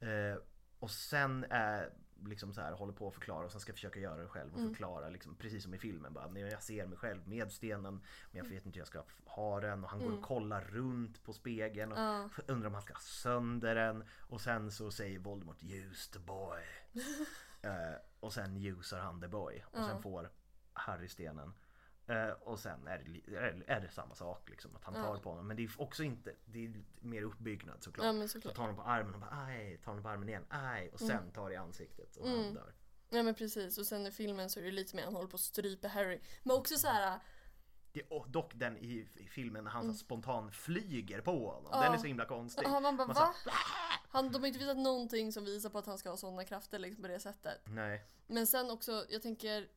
Speaker 2: eh, och sen är liksom så här håller på att förklara och sen ska försöka göra det själv och förklara liksom, precis som i filmen. Bara, "Nej, jag ser mig själv med stenen men jag vet inte hur jag ska ha den. Och han går och kollar runt på spegeln och undrar om han ska ha sönder den. Och sen så säger Voldemort use the boy. Eh, och sen usar han the boy. Och sen får Harry stenen Eh, och sen är det, är, det samma sak liksom att han tar på honom men det är också inte, det är mer uppbyggnad såklart.
Speaker 1: Ja, såklart.
Speaker 2: Så tar honom på armen och bara aj, tar honom på armen igen, aj och sen tar i ansiktet och han dör.
Speaker 1: Ja men precis och sen i filmen så är det lite mer han håller på att strypa Harry. Men också så här.
Speaker 2: Det, dock den i, i filmen när han så spontan flyger på honom, den är så himla konstig.
Speaker 1: Ja, man bara
Speaker 2: Man
Speaker 1: va?
Speaker 2: här,
Speaker 1: Han, de har inte visat någonting som visar på att han ska ha sådana krafter liksom på det sättet.
Speaker 2: Nej,
Speaker 1: Men sen också, jag tänker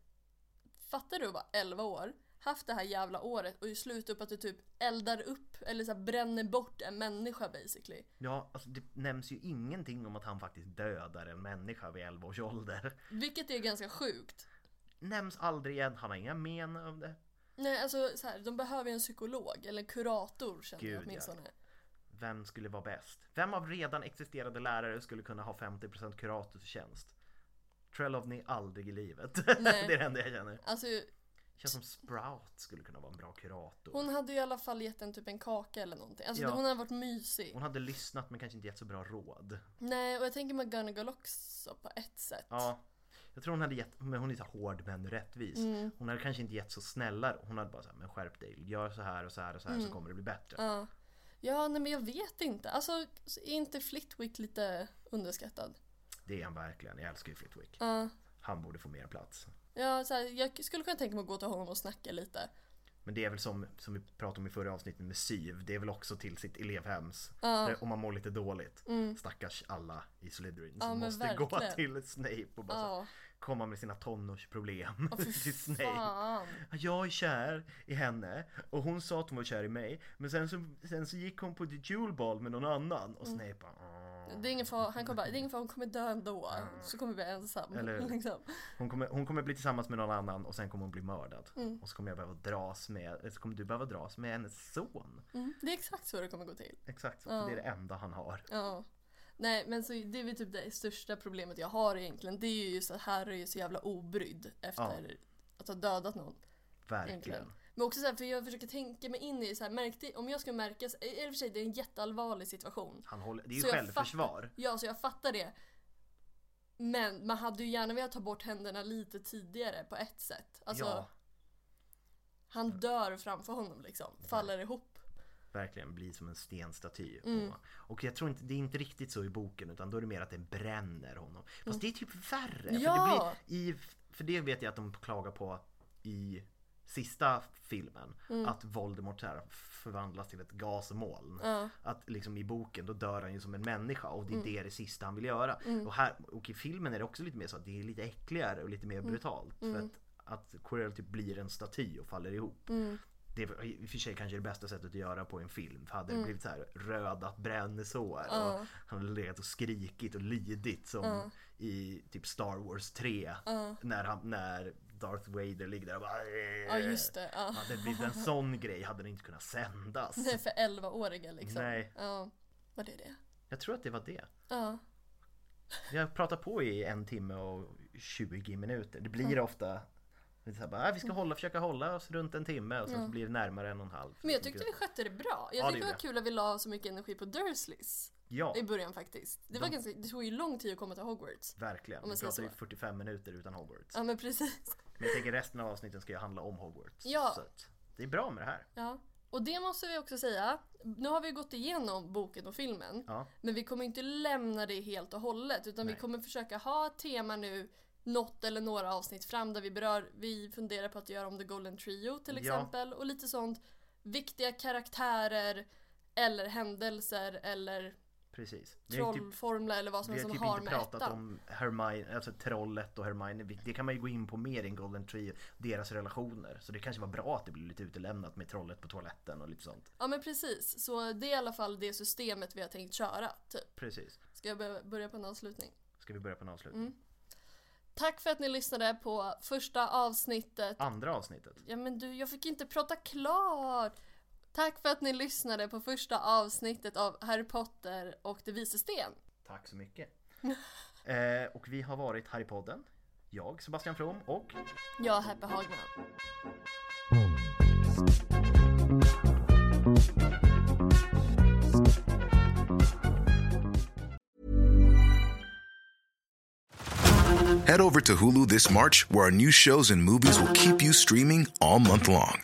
Speaker 1: Fattar du bara 11 år Haft det här jävla året och i slut upp att du typ eldar upp eller så bränner bort en människa basically.
Speaker 2: ja alltså det nämns ju ingenting om att han faktiskt dödar en människa vid 11 års ålder.
Speaker 1: Vilket är ganska sjukt.
Speaker 2: Nämns aldrig igen, han har inga men av det.
Speaker 1: Nej alltså så här, de behöver ju en psykolog eller en kurator känner jag
Speaker 2: Gud,
Speaker 1: åtminstone.
Speaker 2: Vem skulle vara bäst? Vem av redan existerande lärare skulle kunna ha 50% kuratorstjänst? Trelawney aldrig i livet. Det är det enda jag känner.
Speaker 1: Alltså
Speaker 2: Känns som Sprout skulle kunna vara en bra kurator.
Speaker 1: hon hade ju i alla fall gett en typ en kaka eller någonting. Alltså
Speaker 2: Ja.
Speaker 1: hon hade varit mysig.
Speaker 2: Hon hade lyssnat men kanske inte gett så bra råd.
Speaker 1: Nej och jag tänker McGonagall också på ett sätt.
Speaker 2: Ja, jag tror hon hade gett, men hon är så hård men rättvis.
Speaker 1: Mm.
Speaker 2: Hon hade kanske inte gett så snälla Hon hade bara sagt men skärp dig, gör så här och så här och så här så kommer det bli bättre.
Speaker 1: Mm. Ja. Ja, nej men jag vet inte. Alltså, är inte Flitwick lite underskattad?
Speaker 2: Det är han verkligen, jag älskar ju Flitwick.
Speaker 1: Ja.
Speaker 2: Han borde få mer plats.
Speaker 1: Ja, så här, jag skulle kunna tänka mig att gå till honom och snacka lite.
Speaker 2: Men det är väl som, som vi pratade om i förra avsnittet med Syv, det är väl också till sitt elevhems. Där- Om man mår lite dåligt. Stackars alla i Slytherin som
Speaker 1: Mm. men
Speaker 2: måste gå
Speaker 1: verkligen.
Speaker 2: till Snape och bara så,
Speaker 1: Ja.
Speaker 2: komma med sina tonårsproblem
Speaker 1: fy
Speaker 2: till Snape.
Speaker 1: fan.
Speaker 2: Jag är kär i henne och hon sa att hon var kär i mig men sen så, sen så gick hon på The Jewel Ball med någon annan och Snape bara.
Speaker 1: Det är ingen fara, han kommer bara, det är ingen fara, hon kommer dö ändå. Så kommer vi bli ensam.
Speaker 2: Eller
Speaker 1: liksom.
Speaker 2: hon, kommer, hon kommer bli tillsammans med någon annan och sen kommer hon bli mördad.
Speaker 1: Mm.
Speaker 2: Och så kommer jag behöva dras med, så kommer du behöva dras med hennes son.
Speaker 1: Mm, det är exakt så det kommer gå till.
Speaker 2: Exakt så, för det är det enda han har.
Speaker 1: Ja. Nej men så det är väl typ det största problemet jag har egentligen. Det är ju just att Harry är så jävla obrydd efter att ha dödat någon.
Speaker 2: Verkligen.
Speaker 1: Egentligen. Men också så här, för jag försöker tänka mig in i så här, märkte, om jag skulle märka, i och för sig det är en jätteallvarlig situation.
Speaker 2: Han håller, det är ju
Speaker 1: Så
Speaker 2: självförsvar.
Speaker 1: Fattar, ja, så jag fattar det. Men man hade ju gärna velat ta bort händerna lite tidigare på ett sätt. Alltså,
Speaker 2: Ja.
Speaker 1: han dör framför honom liksom. Faller ihop.
Speaker 2: verkligen bli som en stenstaty.
Speaker 1: Mm.
Speaker 2: Och, jag tror inte, det är inte riktigt så i boken utan då är det mer att det bränner honom. Fast det är typ värre.
Speaker 1: Mm. Ja!
Speaker 2: För, det blir i, för det vet jag att de klagar på i sista filmen.
Speaker 1: Mm.
Speaker 2: Att Voldemort här förvandlas till ett gasmoln. Att liksom i boken då dör han ju som en människa och
Speaker 1: Mm.
Speaker 2: det är det, det sista han vill göra. Och, här, och i filmen är det också lite mer så att det är lite äckligare och lite mer
Speaker 1: Mm.
Speaker 2: brutalt. För att, att Quirrell typ blir en staty och faller ihop.
Speaker 1: Mm.
Speaker 2: Det är i och för sig kanske det bästa sättet att göra på en film. För hade
Speaker 1: Mm.
Speaker 2: det blivit så här röda brännsår och han hade legat och skrikit och lidit som i typ Star Wars 3. När, han, när Darth Vader ligger där och bara
Speaker 1: Ja just det. Ja.
Speaker 2: Hade det blivit en sån grej hade den inte kunnat sändas.
Speaker 1: Det är för 11-åriga liksom.
Speaker 2: Nej.
Speaker 1: Ja. Var det det?
Speaker 2: Jag tror att det var det.
Speaker 1: Ja.
Speaker 2: Jag pratar på i en timme och 20 minuter. Det blir ofta lite så här, bara, "Ah, vi ska hålla, försöka hålla oss runt en timme och sen så blir det närmare en och en halv.
Speaker 1: Men jag tyckte vi skötte det bra. Jag
Speaker 2: Ja, det
Speaker 1: tycker det var kul att vi la så mycket energi på Dursleys.
Speaker 2: Ja,
Speaker 1: I början faktiskt. Det, var ganska, det tog ju lång tid att komma till Hogwarts.
Speaker 2: verkligen.
Speaker 1: Om
Speaker 2: Vi pratar ju
Speaker 1: så.
Speaker 2: 45 minuter utan Hogwarts.
Speaker 1: Ja men precis.
Speaker 2: Men jag tänker resten av avsnitten ska ju handla om Hogwarts.
Speaker 1: Ja.
Speaker 2: Så det är bra med det här.
Speaker 1: Ja. Och det måste vi också säga. Nu har vi gått igenom boken och filmen.
Speaker 2: Ja.
Speaker 1: Men vi kommer inte lämna det helt och hållet. Utan vi
Speaker 2: Nej.
Speaker 1: kommer försöka ha ett tema nu. Något eller några avsnitt fram där vi berör. Vi funderar på att göra om The Golden Trio till
Speaker 2: Ja.
Speaker 1: exempel. Och lite sånt. Viktiga karaktärer. Eller händelser. Eller
Speaker 2: Precis. Vi har ju typ,
Speaker 1: eller vad som
Speaker 2: vi
Speaker 1: helst
Speaker 2: har
Speaker 1: som
Speaker 2: typ
Speaker 1: har
Speaker 2: inte
Speaker 1: med
Speaker 2: pratat
Speaker 1: ettan.
Speaker 2: om Hermione, alltså trollet och Hermione. Det kan man ju gå in på mer i en Golden Tree, deras relationer. Så det kanske var bra att det blev lite utelämnat med trollet på toaletten och lite sånt.
Speaker 1: Ja men precis. Så det är i alla fall det systemet vi har tänkt köra. Typ.
Speaker 2: Precis.
Speaker 1: Ska jag börja- på en avslutning?
Speaker 2: Ska vi börja på en avslutning?
Speaker 1: Tack för att ni lyssnade på första avsnittet.
Speaker 2: Andra avsnittet.
Speaker 1: Ja men du, jag fick inte prata klart. Tack för att ni lyssnade på första avsnittet av Harry Potter och Det vises sten.
Speaker 2: Tack så mycket. Eh, och vi har varit här i podden. Jag, Sebastian From och
Speaker 1: Jag, Happy Hagman.
Speaker 7: Head over to Hulu this March, where our new shows and movies will keep you streaming all month long.